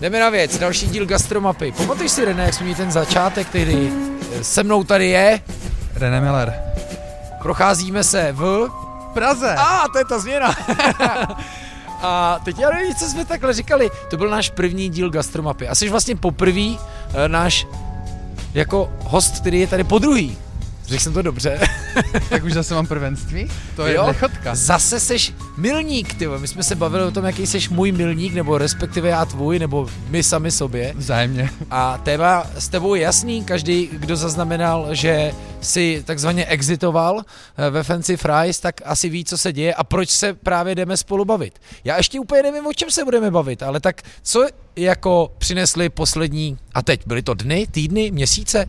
jdeme na věc, další díl gastromapy. Pamatuješ si, René, jak jsme měli ten začátek, který eh, se mnou tady je? René Miller. Procházíme se v... Praze. A, ah, to je ta změna. A teď já nevím, co jsme takhle říkali. To byl náš první díl gastromapy. A jsi vlastně poprvý e, náš jako host, který je tady po druhý. Řekl jsem to dobře. tak už zase mám prvenství? To je nechotka. Zase seš milník, ty. My jsme se bavili o tom, jaký seš můj milník, nebo respektive já tvůj, nebo my sami sobě. Vzájemně. A téma s tebou je jasný, každý, kdo zaznamenal, že si takzvaně exitoval eh, ve Fancy Fries, tak asi ví, co se děje a proč se právě jdeme spolu bavit. Já ještě úplně nevím, o čem se budeme bavit, ale tak co jako přinesli poslední, a teď byly to dny, týdny, měsíce?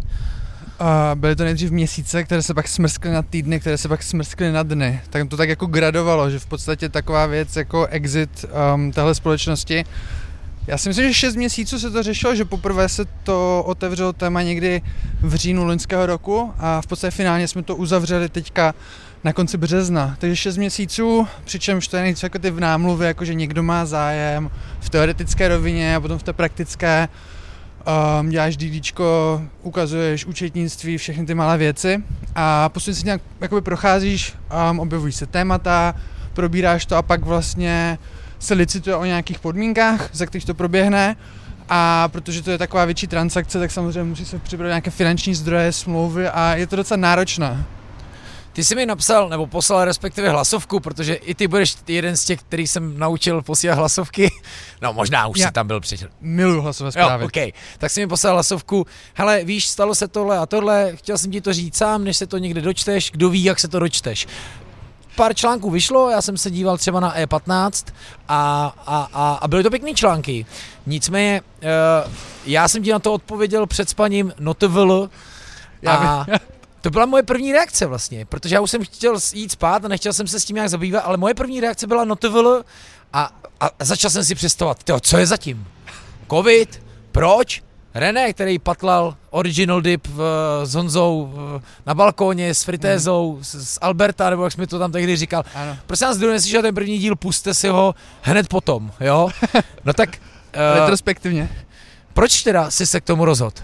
Byly to nejdřív měsíce, které se pak smrskly na týdny, které se pak smrskly na dny. Tak to tak jako gradovalo, že v podstatě taková věc jako exit um, téhle společnosti já si myslím, že 6 měsíců se to řešilo, že poprvé se to otevřelo téma někdy v říjnu loňského roku a v podstatě finálně jsme to uzavřeli teďka na konci března. Takže 6 měsíců, přičemž to je něco jako ty v námluvě, jako že někdo má zájem v teoretické rovině a potom v té praktické um, děláš DDčko, ukazuješ účetnictví, všechny ty malé věci a postupně si nějak jakoby procházíš, um, objevují se témata, probíráš to a pak vlastně se licituje o nějakých podmínkách, za kterých to proběhne a protože to je taková větší transakce, tak samozřejmě musí se připravit nějaké finanční zdroje, smlouvy a je to docela náročné. Ty jsi mi napsal, nebo poslal respektive hlasovku, protože i ty budeš jeden z těch, který jsem naučil posílat hlasovky. No možná už Já jsi tam byl předtím. Miluji hlasové zprávy. Jo, okay. Tak si mi poslal hlasovku, hele, víš, stalo se tohle a tohle, chtěl jsem ti to říct sám, než se to někde dočteš, kdo ví, jak se to dočteš pár článků vyšlo, já jsem se díval třeba na E15 a, a, a, a byly to pěkné články. Nicméně, uh, já jsem ti na to odpověděl před spaním notvl a to byla moje první reakce vlastně, protože já už jsem chtěl jít spát a nechtěl jsem se s tím nějak zabývat, ale moje první reakce byla notvl a, a začal jsem si představovat, tyjo, co je zatím? Covid? Proč? René, který patlal original dip v, s Honzou v, na balkóně s fritézou, mm. s, s Alberta, nebo jak jsme to tam tehdy říkal. Ano. Prosím vás, kdo neslyšel ten první díl, puste si ho hned potom, jo? No tak... uh, Retrospektivně. Proč teda jsi se k tomu rozhodl?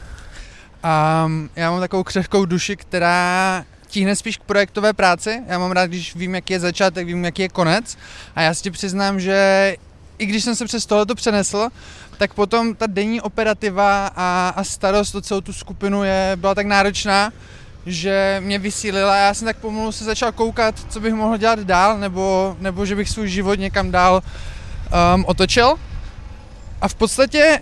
Um, já mám takovou křehkou duši, která tíhne spíš k projektové práci. Já mám rád, když vím, jaký je začátek, vím, jaký je konec. A já si ti přiznám, že i když jsem se přes tohleto přenesl, tak potom ta denní operativa a, a starost o celou tu skupinu je, byla tak náročná, že mě vysílila. Já jsem tak pomalu se začal koukat, co bych mohl dělat dál, nebo, nebo že bych svůj život někam dál um, otočil. A v podstatě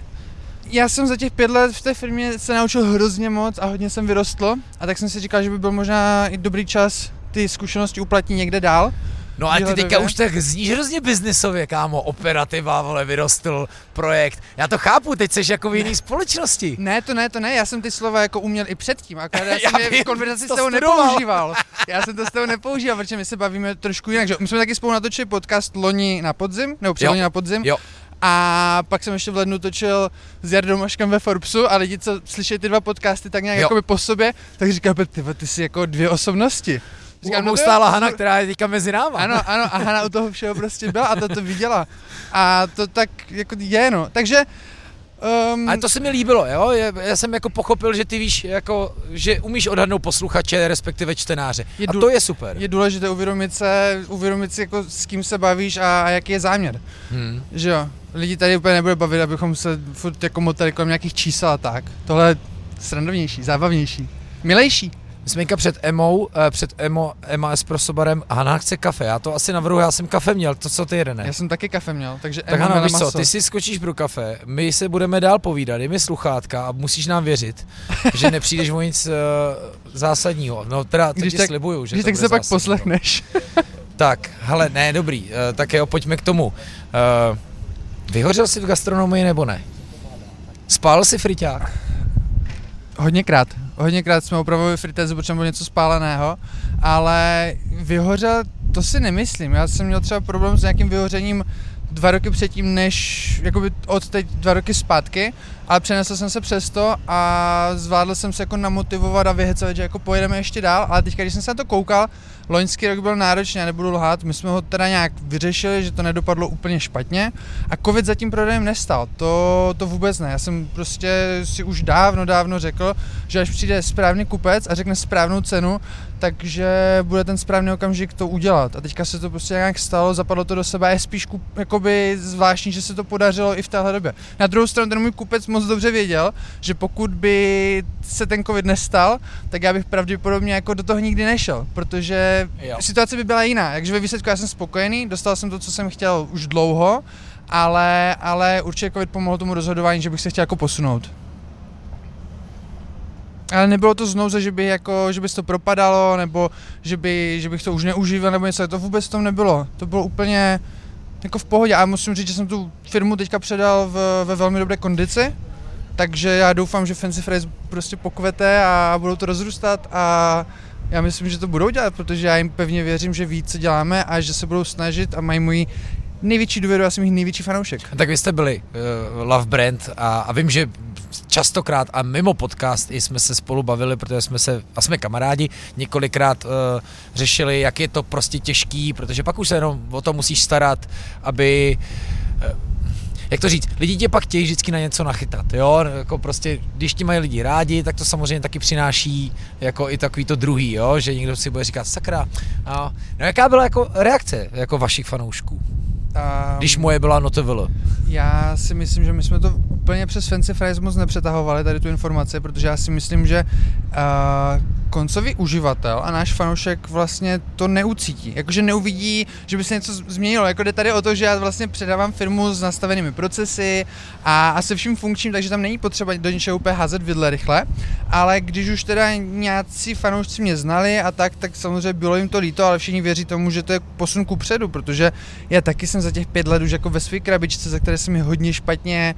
já jsem za těch pět let v té firmě se naučil hrozně moc a hodně jsem vyrostl. A tak jsem si říkal, že by byl možná i dobrý čas ty zkušenosti uplatnit někde dál. No a ty teďka už tak zníš hrozně biznisově, kámo, operativa, vole, vyrostl projekt. Já to chápu, teď jsi jako v jiný společnosti. Ne, to ne, to ne, já jsem ty slova jako uměl i předtím, a já, já jsem je v konverzaci s tebou nepoužíval. Já jsem to s tebou nepoužíval, protože my se bavíme trošku jinak, že? My jsme taky spolu natočili podcast loni na podzim, nebo předloni na podzim. Jo. A pak jsem ještě v lednu točil s Jardou Maškem ve Forbesu a lidi, co slyší ty dva podcasty tak nějak jako po sobě, tak říkají, ty, ty jsi jako dvě osobnosti. Říkám, no stála Hana, která je teďka mezi náma. Ano, ano, a Hana u toho všeho prostě byla a to to viděla. A to tak jako je, no. Takže Um, Ale to se mi líbilo, jo? Já jsem jako pochopil, že ty víš, jako, že umíš odhadnout posluchače, respektive čtenáře. Je a to je super. Je důležité uvědomit se, uvědomit si, jako, s kým se bavíš a, a jaký je záměr. Hmm. Že jo? Lidi tady úplně nebude bavit, abychom se furt jako motali kolem nějakých čísel a tak. Tohle je srandovnější, zábavnější, milejší. Smejka před Emou, eh, před Emo, Ema Espresso barem, Hana chce kafe, já to asi navrhuji, já jsem kafe měl, to co ty jeden, Já jsem taky kafe měl, takže Tak Hana, víš co, ty si skočíš pro kafe, my se budeme dál povídat, je mi sluchátka a musíš nám věřit, že nepřijdeš o nic uh, zásadního, no teda to když ti tak, slibuju, že když to tak se pak poslechneš. tak, hele, ne, dobrý, uh, tak jo, pojďme k tomu. Uh, vyhořel jsi v gastronomii nebo ne? Spál jsi friťák? Hodněkrát. Hodněkrát jsme upravovali fritézu, protože bylo něco spáleného, ale vyhořel, to si nemyslím. Já jsem měl třeba problém s nějakým vyhořením dva roky předtím, než jakoby od teď dva roky zpátky, ale přenesl jsem se přesto a zvládl jsem se jako namotivovat a vyhecovat, že jako pojedeme ještě dál, ale teď, když jsem se na to koukal, Loňský rok byl náročný, já nebudu lhát, my jsme ho teda nějak vyřešili, že to nedopadlo úplně špatně a covid zatím prodejem nestal, to, to vůbec ne. Já jsem prostě si už dávno, dávno řekl, že až přijde správný kupec a řekne správnou cenu, takže bude ten správný okamžik to udělat. A teďka se to prostě nějak stalo, zapadlo to do sebe a je spíš jakoby zvláštní, že se to podařilo i v téhle době. Na druhou stranu ten můj kupec moc dobře věděl, že pokud by se ten covid nestal, tak já bych pravděpodobně jako do toho nikdy nešel, protože jo. situace by byla jiná. Takže ve výsledku já jsem spokojený, dostal jsem to, co jsem chtěl už dlouho, ale, ale určitě covid pomohl tomu rozhodování, že bych se chtěl jako posunout. Ale nebylo to znovu, že by jako, že by to propadalo, nebo že, by, že bych to už neužíval, nebo něco, to vůbec tom nebylo. To bylo úplně jako v pohodě. A musím říct, že jsem tu firmu teďka předal v, ve velmi dobré kondici, takže já doufám, že Fancy Phrase prostě pokvete a budou to rozrůstat a já myslím, že to budou dělat, protože já jim pevně věřím, že ví, co děláme a že se budou snažit a mají můj největší důvěru, já jsem jich největší fanoušek. Tak vy jste byli uh, Love Brand a, a vím, že častokrát a mimo podcast i jsme se spolu bavili, protože jsme se, a jsme kamarádi, několikrát uh, řešili, jak je to prostě těžký, protože pak už se jenom o to musíš starat, aby uh, jak to říct, lidi tě pak chtějí vždycky na něco nachytat, jo, jako prostě, když ti mají lidi rádi, tak to samozřejmě taky přináší jako i takový to druhý, jo, že někdo si bude říkat, sakra, no, no jaká byla jako reakce jako vašich fanoušků? Um, Když moje byla notovilo. Já si myslím, že my jsme to úplně přes Fancy Fries moc nepřetahovali, tady tu informaci, protože já si myslím, že uh, koncový uživatel a náš fanoušek vlastně to neucítí. Jakože neuvidí, že by se něco změnilo. Jako jde tady o to, že já vlastně předávám firmu s nastavenými procesy a, a se vším funkčním, takže tam není potřeba do něčeho úplně házet vidle rychle. Ale když už teda nějací fanoušci mě znali a tak, tak samozřejmě bylo jim to líto, ale všichni věří tomu, že to je posun ku předu, protože já taky jsem za těch pět let už jako ve své krabičce, za které se mi hodně špatně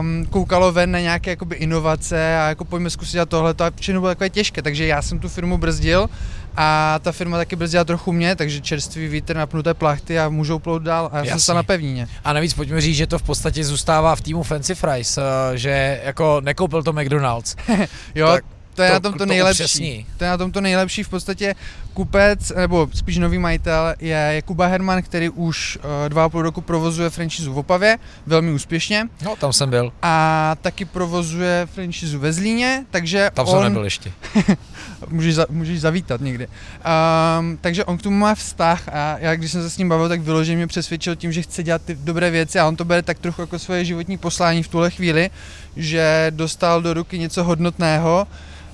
um, koukalo ven na nějaké jakoby inovace a jako pojďme zkusit dělat tohle, to a všechno bylo takové těžké, takže já jsem tu firmu brzdil a ta firma taky brzdila trochu mě, takže čerstvý vítr, napnuté plachty a můžou plout dál a já Jasně. jsem na pevnině. A navíc pojďme říct, že to v podstatě zůstává v týmu Fancy Fries, eh, že jako nekoupil to McDonald's. jo, tak to je to, na tom to, to nejlepší. Upřesní. To je na tom to nejlepší. V podstatě kupec, nebo spíš nový majitel, je, Kuba Herman, který už uh, dva a půl roku provozuje franšízu v Opavě, velmi úspěšně. No, tam jsem byl. A taky provozuje franšízu ve Zlíně, takže Tam on... jsem nebyl ještě. můžeš, za, můžeš zavítat někdy. Um, takže on k tomu má vztah a já, když jsem se s ním bavil, tak vyloženě mě přesvědčil tím, že chce dělat ty dobré věci a on to bere tak trochu jako svoje životní poslání v tuhle chvíli, že dostal do ruky něco hodnotného,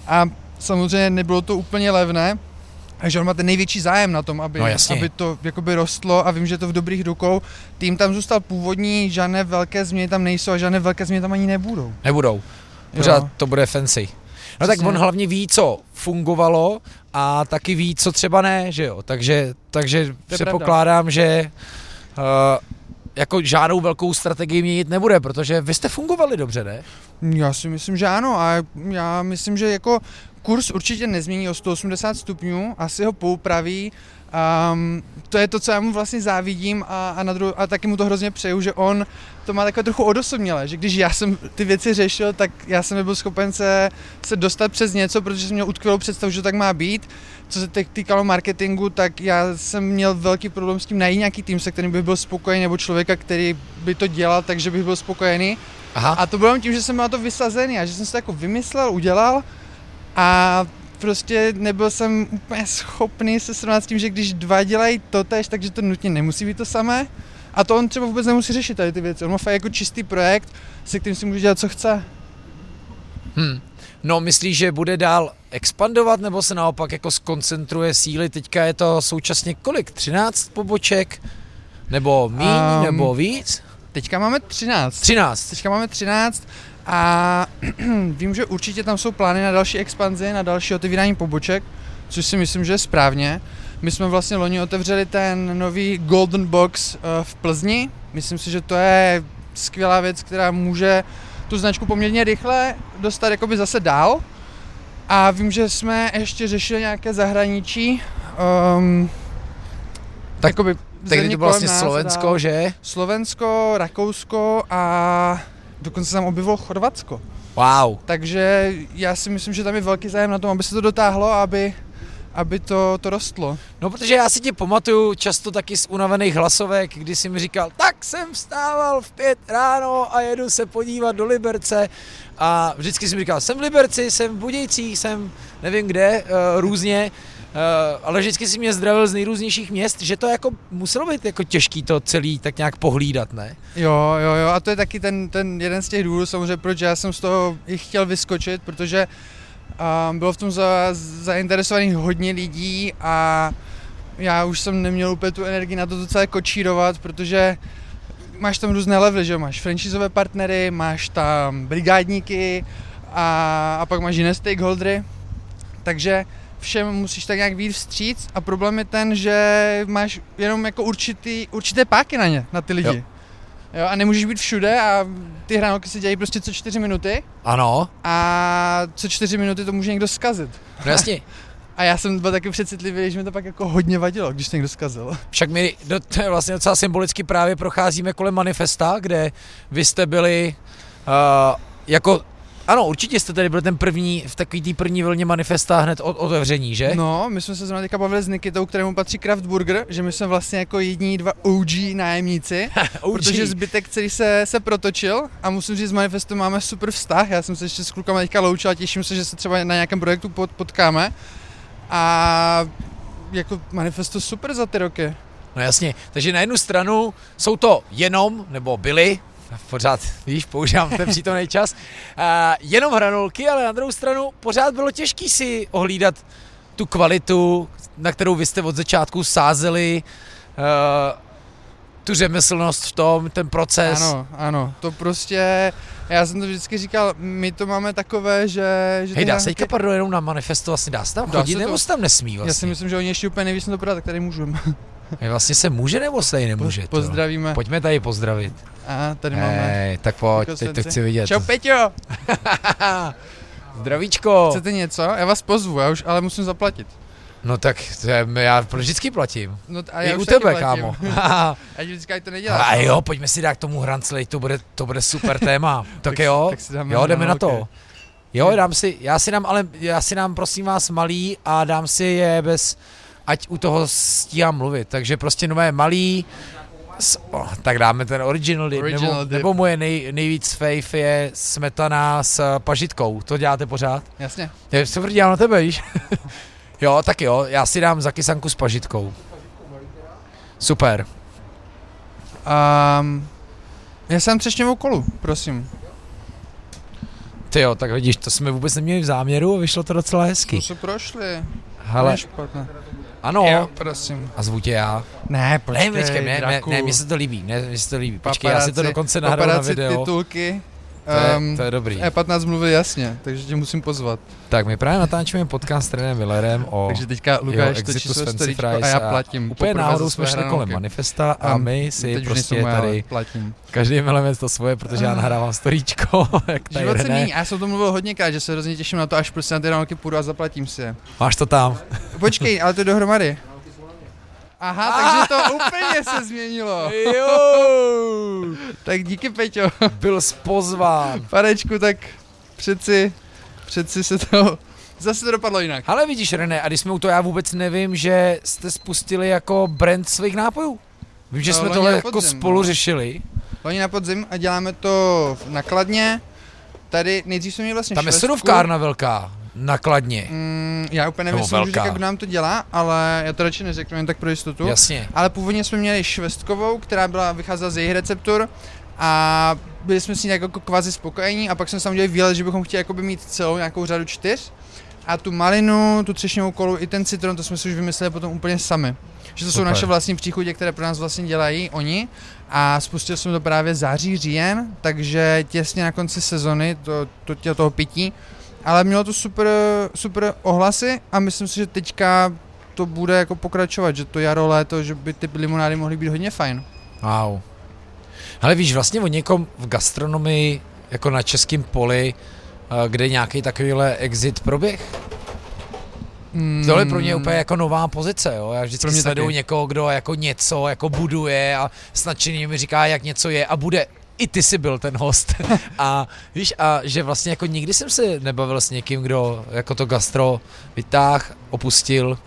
a samozřejmě nebylo to úplně levné, takže on má ten největší zájem na tom, aby, no aby to jakoby rostlo a vím, že to v dobrých rukou. Tým tam zůstal původní, žádné velké změny tam nejsou a žádné velké změny tam ani nebudou. Nebudou. Pořád jo. to bude fancy. No Přesně. tak on hlavně ví, co fungovalo a taky ví, co třeba ne, že jo. Takže, takže předpokládám, že uh, jako žádnou velkou strategii měnit nebude, protože vy jste fungovali dobře, ne? Já si myslím, že ano a já myslím, že jako kurz určitě nezmění o 180 stupňů, asi ho poupraví. Um, to je to, co já mu vlastně závidím a, a, na dru- a taky mu to hrozně přeju, že on to má takové trochu odosobnělé, že když já jsem ty věci řešil, tak já jsem nebyl schopen se, se dostat přes něco, protože jsem měl utkvělou představu, že to tak má být. Co se týkalo marketingu, tak já jsem měl velký problém s tím najít nějaký tým, se kterým bych byl spokojený, nebo člověka, který by to dělal, takže bych byl spokojený. Aha. A to bylo tím, že jsem na to vysazený a že jsem se to jako vymyslel, udělal a prostě nebyl jsem úplně schopný se srovnat s tím, že když dva dělají to tež, takže to nutně nemusí být to samé. A to on třeba vůbec nemusí řešit tady ty věci. On má fakt jako čistý projekt, se kterým si může dělat, co chce. Hmm. No, myslíš, že bude dál expandovat, nebo se naopak jako skoncentruje síly? Teďka je to současně kolik? 13 poboček? Nebo míň, um, nebo víc? Teďka máme 13. 13. Teďka máme 13 a vím, že určitě tam jsou plány na další expanzi, na další otevírání poboček, což si myslím, že je správně. My jsme vlastně loni otevřeli ten nový Golden Box eh, v Plzni. Myslím si, že to je skvělá věc, která může tu značku poměrně rychle dostat jakoby zase dál. A vím, že jsme ještě řešili nějaké zahraničí. Um, tak jakoby Tehdy to bylo vlastně Slovensko, dál. že? Slovensko, Rakousko a dokonce tam objevilo Chorvatsko. Wow. Takže já si myslím, že tam je velký zájem na tom, aby se to dotáhlo, aby aby to, to rostlo. No, protože já si tě pamatuju často taky z unavených hlasovek, kdy jsi mi říkal, tak jsem vstával v pět ráno a jedu se podívat do Liberce a vždycky jsem říkal, jsem v Liberci, jsem v Budějcích, jsem nevím kde, uh, různě, ale vždycky si mě zdravil z nejrůznějších měst, že to jako muselo být jako těžký to celý tak nějak pohlídat, ne? Jo, jo, jo, a to je taky ten, ten jeden z těch důvodů samozřejmě, proč já jsem z toho i chtěl vyskočit, protože uh, bylo v tom za, zainteresovaných hodně lidí a já už jsem neměl úplně tu energii na to docela kočírovat, protože máš tam různé levely, že máš franchiseové partnery, máš tam brigádníky a, a pak máš jiné stakeholdery, takže všem musíš tak nějak víc vstříc a problém je ten, že máš jenom jako určitý, určité páky na ně, na ty lidi. Jo. Jo, a nemůžeš být všude a ty hranolky se dělají prostě co čtyři minuty. Ano. A co čtyři minuty to může někdo zkazit. No jasně. A já jsem byl taky přecitlivý, že mi to pak jako hodně vadilo, když to někdo zkazil. Však my do, to je vlastně docela symbolicky právě procházíme kolem manifesta, kde vy jste byli uh, jako ano, určitě jste tady byl ten první, v takový té první vlně manifesta hned od otevření, že? No, my jsme se zrovna teďka bavili s Nikitou, kterému patří Kraft Burger, že my jsme vlastně jako jední dva OG nájemníci, OG. protože zbytek celý se, se protočil a musím říct, s manifestem máme super vztah, já jsem se ještě s klukama teďka loučil a těším se, že se třeba na nějakém projektu pot, potkáme a jako manifesto super za ty roky. No jasně, takže na jednu stranu jsou to jenom, nebo byli, pořád, víš, používám ten přítomný čas, uh, jenom hranolky, ale na druhou stranu pořád bylo těžké si ohlídat tu kvalitu, na kterou vy jste od začátku sázeli, uh, tu řemeslnost v tom, ten proces. Ano, ano, to prostě, já jsem to vždycky říkal, my to máme takové, že... že Hej, dá se teďka jenom na manifestu vlastně dá se tam chodit, nebo se tam nesmí vlastně? Já si myslím, že oni ještě úplně neví, co to brát, tak tady můžeme. Vlastně se může nebo se nemůže? Po, pozdravíme. Pojďme tady pozdravit. A tady máme. Hey, tak pojď, teď to chci vidět. Čau Peťo! Zdravíčko. Chcete něco? Já vás pozvu, já už, ale musím zaplatit. No tak to je, já vždycky platím. No a já I u tebe, platím. kámo. Ať vždycky to neděláš. A jo, pojďme si dát k tomu Hranclej, to bude, to bude super téma. tak, jo, tak si dáme jo, jdeme na okay. to. Jo, dám si, já si dám, ale já si dám prosím vás malý a dám si je bez, ať u toho stíhám mluvit. Takže prostě nové malý, s, oh, tak dáme ten original dip, Original nebo, dip. nebo moje nej, nejvíc fave je smetana s pažitkou. To děláte pořád? Jasně. Já se dělám na tebe, víš? jo, tak jo, já si dám zakysanku s pažitkou. Super. Um, já jsem třešňovou kolu, prosím. Ty jo, tak vidíš, to jsme vůbec neměli v záměru a vyšlo to docela hezky. To se prošli. Hele. Ano, Jo, prosím. a zvu tě já. Ne, Ne, počkej, počkej, ne, ne, ne, mně se to líbí, ne, mně se to líbí. Počkej, já si to Paparazzi- dokonce nahraju na paparazzi video. titulky. To je, Ehm, to je dobrý. E15 mluvil jasně, takže tě musím pozvat. Tak my právě natáčíme podcast s Trenem Millerem o takže teďka Lukáš storíčko Fries a já platím. Úplně poprvé náhodou jsme šli kolem manifesta a my si prostě tady platím. každý mileme to svoje, protože já nahrávám storíčko, jak tady Život se a já jsem to mluvil hodněkrát, že se hrozně těším na to, až prostě na ty půjdu a zaplatím si je. Máš to tam. Počkej, ale to je dohromady. Aha, takže to úplně se změnilo. Jo, Tak díky Peťo. byl spozván. Panečku, tak přeci, přeci se to, zase to dopadlo jinak. Ale vidíš, René, a když jsme u toho, já vůbec nevím, že jste spustili jako brand svých nápojů. Vím, že No, jsme tohle jako podzim, spolu no. řešili. Loni na podzim a děláme to nakladně. Tady nejdřív jsme měli vlastně Tam je švestku. sodovkárna velká, nakladně. Mm, já úplně nevím, jestli můžu velká. říkat, kdo nám to dělá, ale já to radši neřeknu, jen tak pro jistotu. Jasně. Ale původně jsme měli švestkovou, která byla, vycházela z jejich receptur a byli jsme s ní jako kvazi spokojení a pak jsme tam udělali výlet, že bychom chtěli jakoby mít celou nějakou řadu čtyř a tu malinu, tu třešňovou kolu i ten citron, to jsme si už vymysleli potom úplně sami. Že to jsou Super. naše vlastní příchutě, které pro nás vlastně dělají oni a spustil jsem to právě září, říjen, takže těsně na konci sezony to, to, tě- toho pití, ale mělo to super, super ohlasy a myslím si, že teďka to bude jako pokračovat, že to jaro, léto, že by ty limonády mohly být hodně fajn. Wow. Ale víš, vlastně o někom v gastronomii, jako na českém poli, eh, kde nějaký takovýhle exit proběh? Mm, Tohle pro mě je úplně jako nová pozice, jo. Já vždycky Pro mě sleduju taky. někoho, kdo jako něco jako buduje a s nadšením mi říká, jak něco je a bude i ty jsi byl ten host. a víš, a že vlastně jako nikdy jsem se nebavil s někým, kdo jako to gastro vytáh, opustil,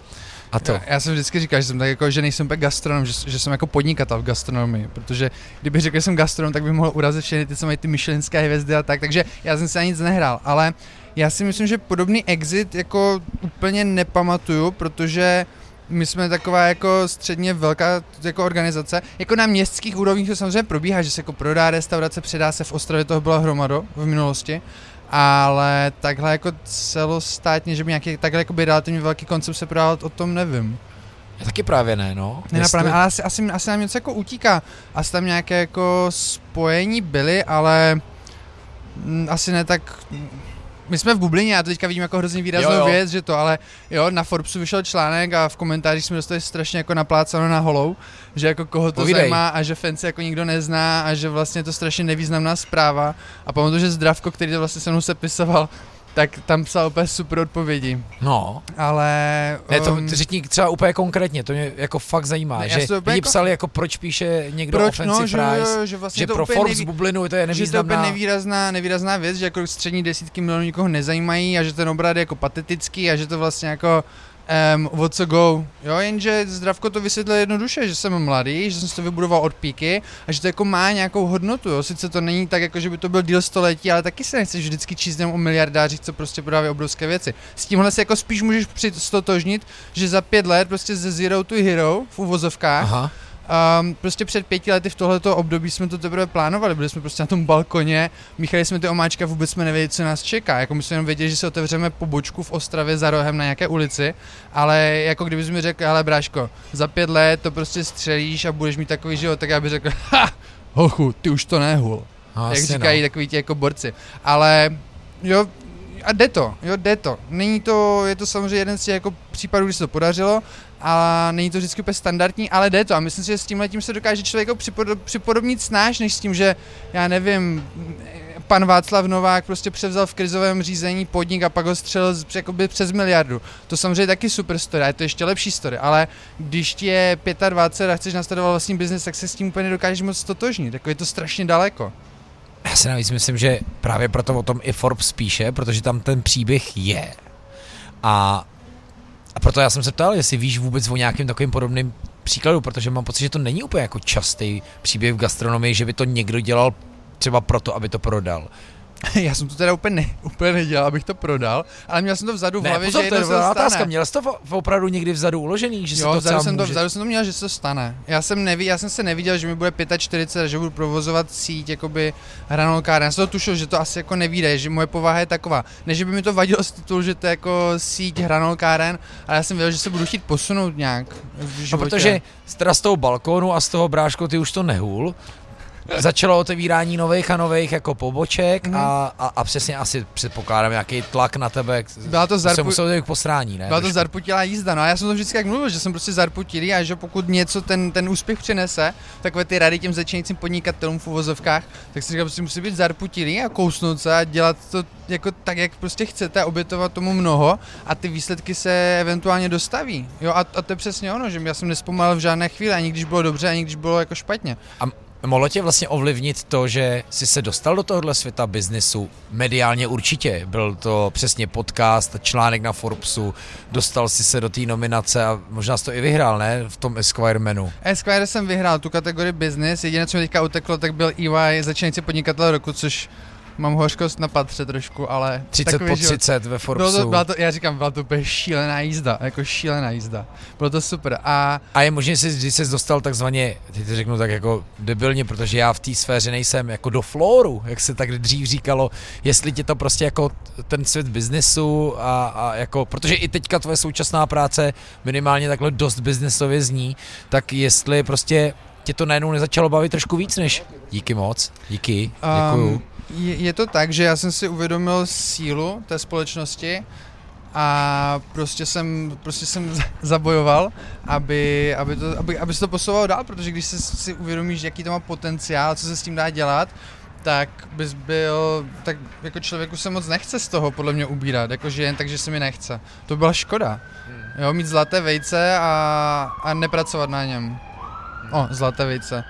a to. Já, já jsem vždycky říkal, že jsem tak jako, že nejsem tak gastronom, že, že jsem jako podnikatel v gastronomii, protože kdyby řekl, že jsem gastronom, tak bych mohl urazit všechny ty, co mají ty myšlenské hvězdy a tak, takže já jsem se ani nic nehrál, ale já si myslím, že podobný exit jako úplně nepamatuju, protože my jsme taková jako středně velká jako organizace. Jako na městských úrovních to samozřejmě probíhá, že se jako prodá restaurace, předá se v Ostravě, toho byla hromado v minulosti, ale takhle jako celostátně, že by nějaký takhle jako by relativně velký koncept se prodávat, o tom nevím. Já taky právě ne, no. Nenapravím, Jestli... ale asi, asi, asi nám něco jako utíká. Asi tam nějaké jako spojení byly, ale mm, asi ne tak my jsme v bublině, já to teďka vidím jako hrozně výraznou jo, jo. věc, že to, ale jo, na Forbesu vyšel článek a v komentářích jsme dostali strašně jako naplácano na holou, že jako koho to Povídej. zajímá a že fancy jako nikdo nezná a že vlastně je to strašně nevýznamná zpráva. A pamatuju, že Zdravko, který to vlastně se mnou sepisoval, tak tam psal úplně super odpovědi. No. Ale... Ne, to um, řekni třeba úplně konkrétně, to mě jako fakt zajímá, ne, že lidi jako... psali jako proč píše někdo proč, no, price, že, že, vlastně že to pro Forbes neví... bublinu to je nevýznamná. Že to je úplně nevýrazná, nevýrazná věc, že jako střední desítky milionů nikoho nezajímají a že ten obrat je jako patetický a že to vlastně jako um, what co go. Jo, jenže Zdravko to vysvětlil jednoduše, že jsem mladý, že jsem si to vybudoval od píky a že to jako má nějakou hodnotu, jo. Sice to není tak, jako že by to byl díl století, ale taky se nechceš vždycky číst o miliardářích, co prostě prodávají obrovské věci. S tímhle se jako spíš můžeš přistotožnit, že za pět let prostě ze zero to hero v uvozovkách Aha Um, prostě před pěti lety v tohleto období jsme to teprve plánovali, byli jsme prostě na tom balkoně, míchali jsme ty omáčka, vůbec jsme nevěděli, co nás čeká. Jako my jsme jenom věděli, že se otevřeme pobočku v Ostravě za rohem na nějaké ulici, ale jako kdybys mi řekl, ale bráško, za pět let to prostě střelíš a budeš mít takový život, tak já bych řekl, ha, hochu, ty už to nehul. No, Jak říkají no. takový ti jako borci. Ale jo, a jde to, jo, jde to. Není to, je to samozřejmě jeden z těch jako případů, kdy se to podařilo, a není to vždycky úplně standardní, ale jde to a myslím si, že s tímhle tím se dokáže člověk připodobnit snáš, než s tím, že já nevím, pan Václav Novák prostě převzal v krizovém řízení podnik a pak ho střelil jakoby přes miliardu. To samozřejmě taky super story, je to ještě lepší story, ale když ti je 25 a chceš nastartovat vlastní biznis, tak se s tím úplně nedokážeš moc stotožnit, jako je to strašně daleko. Já si navíc myslím, že právě proto o tom i Forbes píše, protože tam ten příběh je. A proto já jsem se ptal, jestli víš vůbec o nějakém takovým podobným příkladu, protože mám pocit, že to není úplně jako častý příběh v gastronomii, že by to někdo dělal třeba proto, aby to prodal. Já jsem to teda úplně, ne, úplně nedělal, abych to prodal, ale měl jsem to vzadu v hlavě, pozor, že to je otázka. Měl jsi to v, opravdu někdy vzadu uložený, že jo, to vzadu jsem, to, vzadu jsem to měl, že se to stane. Já jsem, neví, já jsem se neviděl, že mi bude 45 a že budu provozovat síť jakoby hranolkáren. Já jsem to tušil, že to asi jako nevíde, že moje povaha je taková. Ne, že by mi to vadilo z titulu, že to je jako síť hranolkáren, ale já jsem věděl, že se budu chtít posunout nějak v No, protože z toho balkónu a z toho brášku ty už to nehul, začalo otevírání nových a nových jako poboček mm. a, a, a, přesně asi předpokládám nějaký tlak na tebe. Byla to zarpu... se musel k posrání, ne? Byla to zarputilá jízda, no a já jsem to vždycky jak mluvil, že jsem prostě zarputilý a že pokud něco ten, ten úspěch přinese, takové ty rady těm začínajícím podnikatelům v uvozovkách, tak si říkám, že musí být zarputilý a kousnout se a dělat to jako tak, jak prostě chcete, obětovat tomu mnoho a ty výsledky se eventuálně dostaví. Jo, a, a to je přesně ono, že já jsem nespomalil v žádné chvíli, ani když bylo dobře, ani když bylo jako špatně. A Mohlo tě vlastně ovlivnit to, že jsi se dostal do tohohle světa biznisu? Mediálně určitě. Byl to přesně podcast, článek na Forbesu, dostal jsi se do té nominace a možná jsi to i vyhrál, ne? V tom Esquire menu. Esquire jsem vyhrál tu kategorii business, jediné, co mi teďka uteklo, tak byl EY začínající podnikatel roku, což mám hořkost na patře trošku, ale... 30 po 30 život. ve Forbesu. Bylo to, byla to, já říkám, byla to úplně šílená jízda, jako šílená jízda. Bylo to super. A, a je možné, že když jsi dostal takzvaně, teď to řeknu tak jako debilně, protože já v té sféře nejsem jako do floru, jak se tak dřív říkalo, jestli tě to prostě jako ten svět biznesu a, a jako, protože i teďka tvoje současná práce minimálně takhle dost biznesově zní, tak jestli prostě tě to najednou nezačalo bavit trošku víc než díky moc, díky, děkuju. Um, je, je to tak, že já jsem si uvědomil sílu té společnosti a prostě jsem, prostě jsem zabojoval, aby, aby, to, aby, aby se to posouvalo dál, protože když si, si uvědomíš, jaký to má potenciál, co se s tím dá dělat, tak bys byl, tak jako člověku se moc nechce z toho podle mě ubírat, jakože jen tak, že se mi nechce. To byla škoda. Hmm. Jo, mít zlaté vejce a, a nepracovat na něm. O, zlaté vejce.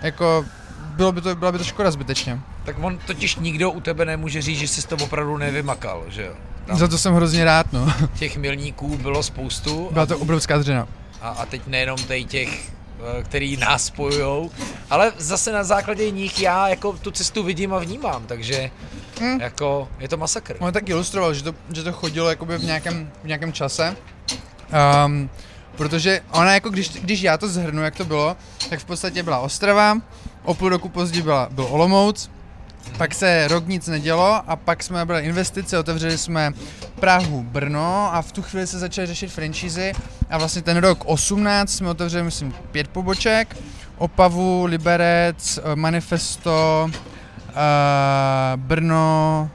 Jako bylo by to, byla by to škoda zbytečně. Tak on totiž nikdo u tebe nemůže říct, že jsi to opravdu nevymakal, že jo? Tam Za to jsem hrozně rád, no. Těch milníků bylo spoustu. Byla to obrovská dřina. A, a teď nejenom tady těch eh, který nás spojujou, ale zase na základě nich já jako tu cestu vidím a vnímám, takže hmm. jako je to masakr. On tak ilustroval, že to, že to chodilo jakoby v nějakém, v nějakém čase. Um, protože ona jako, když, když já to zhrnu, jak to bylo, tak v podstatě byla Ostrava, o půl roku později byla, byl Olomouc, pak se rok nic nedělo a pak jsme byli investice, otevřeli jsme Prahu, Brno a v tu chvíli se začaly řešit franšízy a vlastně ten rok 18 jsme otevřeli, myslím, pět poboček, Opavu, Liberec, eh, Manifesto, uh, Brno,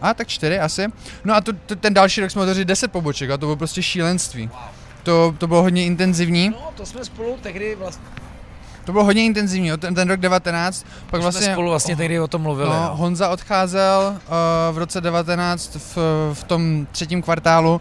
a tak čtyři asi. No a to, to, ten další rok jsme otevřeli 10 poboček a to bylo prostě šílenství. To, to bylo hodně intenzivní. No, to jsme spolu tehdy vlastně to bylo hodně intenzivní, ten, ten rok 19. Pak vlastně, jsme spolu vlastně tehdy o tom mluvili. No, no. Honza odcházel uh, v roce 19 v, v tom třetím kvartálu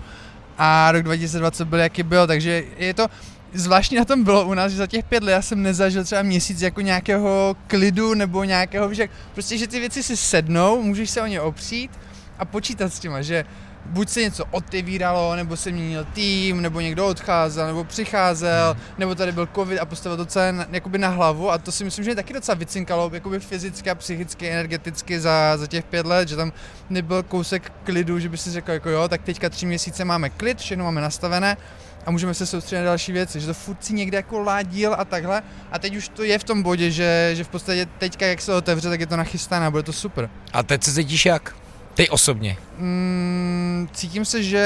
a rok 2020 byl jaký byl, takže je to, zvláštní na tom bylo u nás, že za těch pět let já jsem nezažil třeba měsíc jako nějakého klidu nebo nějakého, že prostě, že ty věci si sednou, můžeš se o ně opřít a počítat s těma, že buď se něco otevíralo, nebo se měnil tým, nebo někdo odcházel, nebo přicházel, hmm. nebo tady byl covid a postavil to celé na, jakoby na hlavu a to si myslím, že je taky docela vycinkalo jakoby fyzicky a psychicky, energeticky za, za těch pět let, že tam nebyl kousek klidu, že by si řekl jako jo, tak teďka tři měsíce máme klid, všechno máme nastavené a můžeme se soustředit na další věci, že to furt si někde jako ládil a takhle a teď už to je v tom bodě, že, že v podstatě teďka jak se otevře, tak je to nachystané a bude to super. A teď se cítíš jak? Ty osobně? Mm, cítím se, že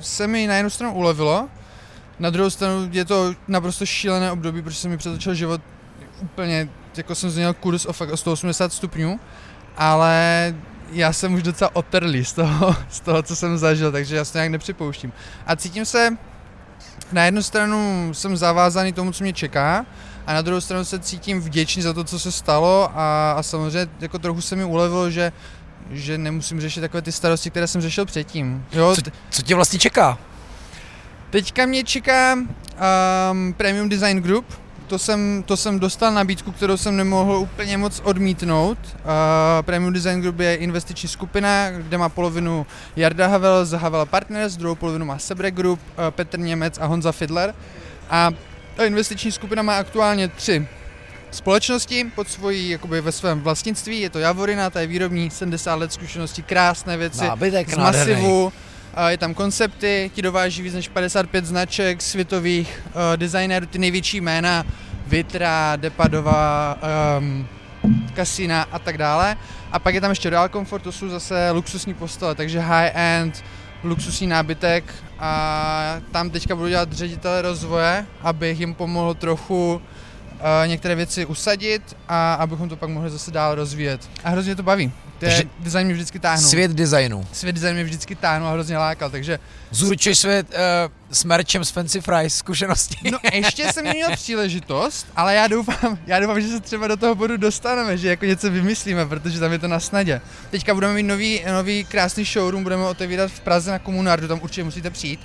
se mi na jednu stranu ulevilo, na druhou stranu je to naprosto šílené období, protože se mi přetočil život úplně, jako jsem změnil kurz o fakt o 180 stupňů, ale já jsem už docela otrlý z toho, z toho, co jsem zažil, takže já se nějak nepřipouštím. A cítím se, na jednu stranu jsem zavázaný tomu, co mě čeká, a na druhou stranu se cítím vděčný za to, co se stalo a, a samozřejmě jako trochu se mi ulevilo, že že nemusím řešit takové ty starosti, které jsem řešil předtím. Jo? Co, co tě vlastně čeká? Teďka mě čeká um, Premium Design Group, to jsem, to jsem dostal nabídku, kterou jsem nemohl úplně moc odmítnout. Uh, Premium Design Group je investiční skupina, kde má polovinu Jarda Havel z Havel Partners, druhou polovinu má Sebre Group, uh, Petr Němec a Honza Fidler. A ta investiční skupina má aktuálně tři společnosti pod svojí, jakoby ve svém vlastnictví. Je to Javorina, ta je výrobní, 70 let zkušenosti, krásné věci Nábytek z masivu. Je tam koncepty, ti dováží víc než 55 značek světových uh, designérů, ty největší jména, Vitra, Depadova, um, Casina a tak dále. A pak je tam ještě Real Comfort, to jsou zase luxusní postele, takže high-end, luxusní nábytek a tam teďka budu dělat ředitele rozvoje, abych jim pomohl trochu uh, některé věci usadit a abychom to pak mohli zase dál rozvíjet. A hrozně to baví. Takže design mě vždycky táhnu. Svět designu. Svět design mě vždycky táhnu a hrozně lákal, takže... Zurčeš svět uh, s merčem z Fancy Fries zkušenosti. No ještě jsem neměl příležitost, ale já doufám, já doufám, že se třeba do toho bodu dostaneme, že jako něco vymyslíme, protože tam je to na snadě. Teďka budeme mít nový, nový krásný showroom, budeme otevírat v Praze na Komunardu, tam určitě musíte přijít.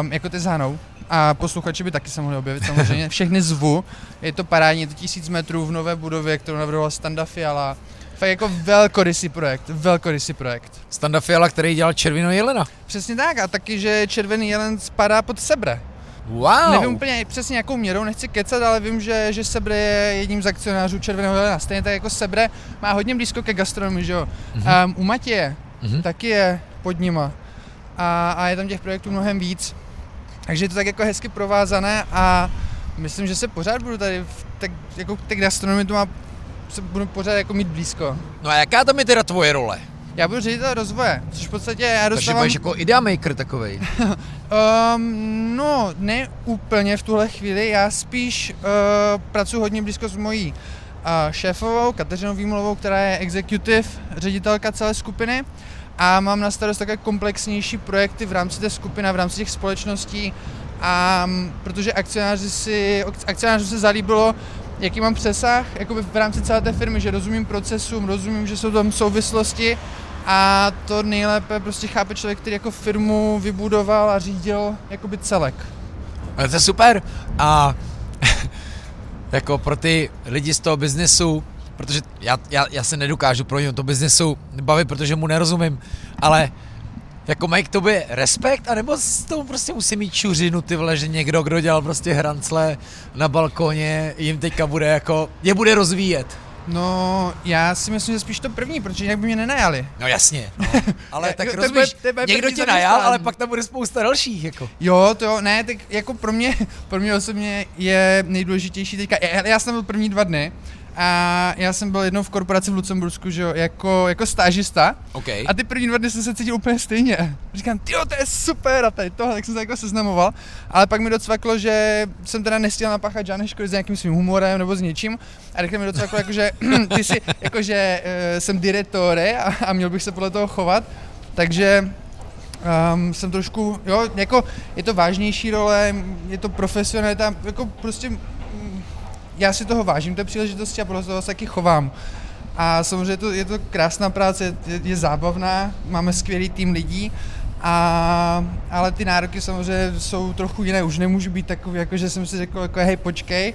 Um, jako ty s Hanou a posluchači by taky se mohli objevit samozřejmě. Všechny zvu, je to parádní, je to tisíc metrů v nové budově, kterou navrhoval Standa Fiala. Fakt jako velkorysý projekt, velkorysý projekt. Standa Fiala, který dělal Červenou jelena. Přesně tak a taky, že Červený jelen spadá pod Sebre. Wow. Nevím úplně přesně jakou měrou, nechci kecat, ale vím, že, že Sebre je jedním z akcionářů Červeného jelena. Stejně tak jako Sebre má hodně blízko ke gastronomii, že jo. Mm-hmm. Um, u Matěje mm-hmm. taky je pod nima. A, a je tam těch projektů mnohem víc. Takže je to tak jako hezky provázané a myslím, že se pořád budu tady, v, tak jako k gastronomii to má, se budu pořád jako mít blízko. No a jaká tam je teda tvoje role? Já budu ředitel rozvoje, což v podstatě já dostávám... Takže budeš jako idea maker takovej. um, no, ne úplně v tuhle chvíli, já spíš uh, pracuji hodně blízko s mojí uh, šéfovou, Kateřinou Výmulovou, která je executive ředitelka celé skupiny a mám na starost také komplexnější projekty v rámci té skupiny, v rámci těch společností a protože akcionáři si, akcionáři se zalíbilo, jaký mám přesah jakoby v rámci celé té firmy, že rozumím procesům, rozumím, že jsou tam souvislosti a to nejlépe prostě chápe člověk, který jako firmu vybudoval a řídil jakoby celek. Ale to je super. A jako pro ty lidi z toho biznesu, protože já, já, já se nedokážu pro něj to biznesu bavit, protože mu nerozumím, ale jako mají k tobě respekt, anebo s tou prostě musí mít čuřinu, ty vole, že někdo, kdo dělal prostě hrancle na balkoně, jim teďka bude jako, je bude rozvíjet. No, já si myslím, že spíš to první, protože jinak by mě nenajali. No jasně, no. ale tak To rozumíš, bude- to bude někdo první tě najal, ale pak tam bude spousta dalších, jako. Jo, to jo, ne, tak jako pro mě, pro mě osobně je nejdůležitější teďka, já, já jsem byl první dva dny a já jsem byl jednou v korporaci v Lucembursku, že jo, jako, jako stážista OK. a ty první dva dny jsem se cítil úplně stejně. Říkám, ty to je super a tady tohle, tak jsem se jako seznamoval, ale pak mi docvaklo, že jsem teda nestihl napáchat žádné škody s nějakým svým humorem nebo s něčím a rychle mi docvaklo, jako, že ty si, jako, že uh, jsem direktore a, a měl bych se podle toho chovat, takže Um, jsem trošku, jo, jako je to vážnější role, je to profesionalita, jako prostě já si toho vážím, té příležitosti a podle toho se taky chovám. A samozřejmě je to, je to krásná práce, je, je zábavná, máme skvělý tým lidí, a, ale ty nároky samozřejmě jsou trochu jiné, už nemůžu být takový, jako že jsem si řekl, jako hej, počkej,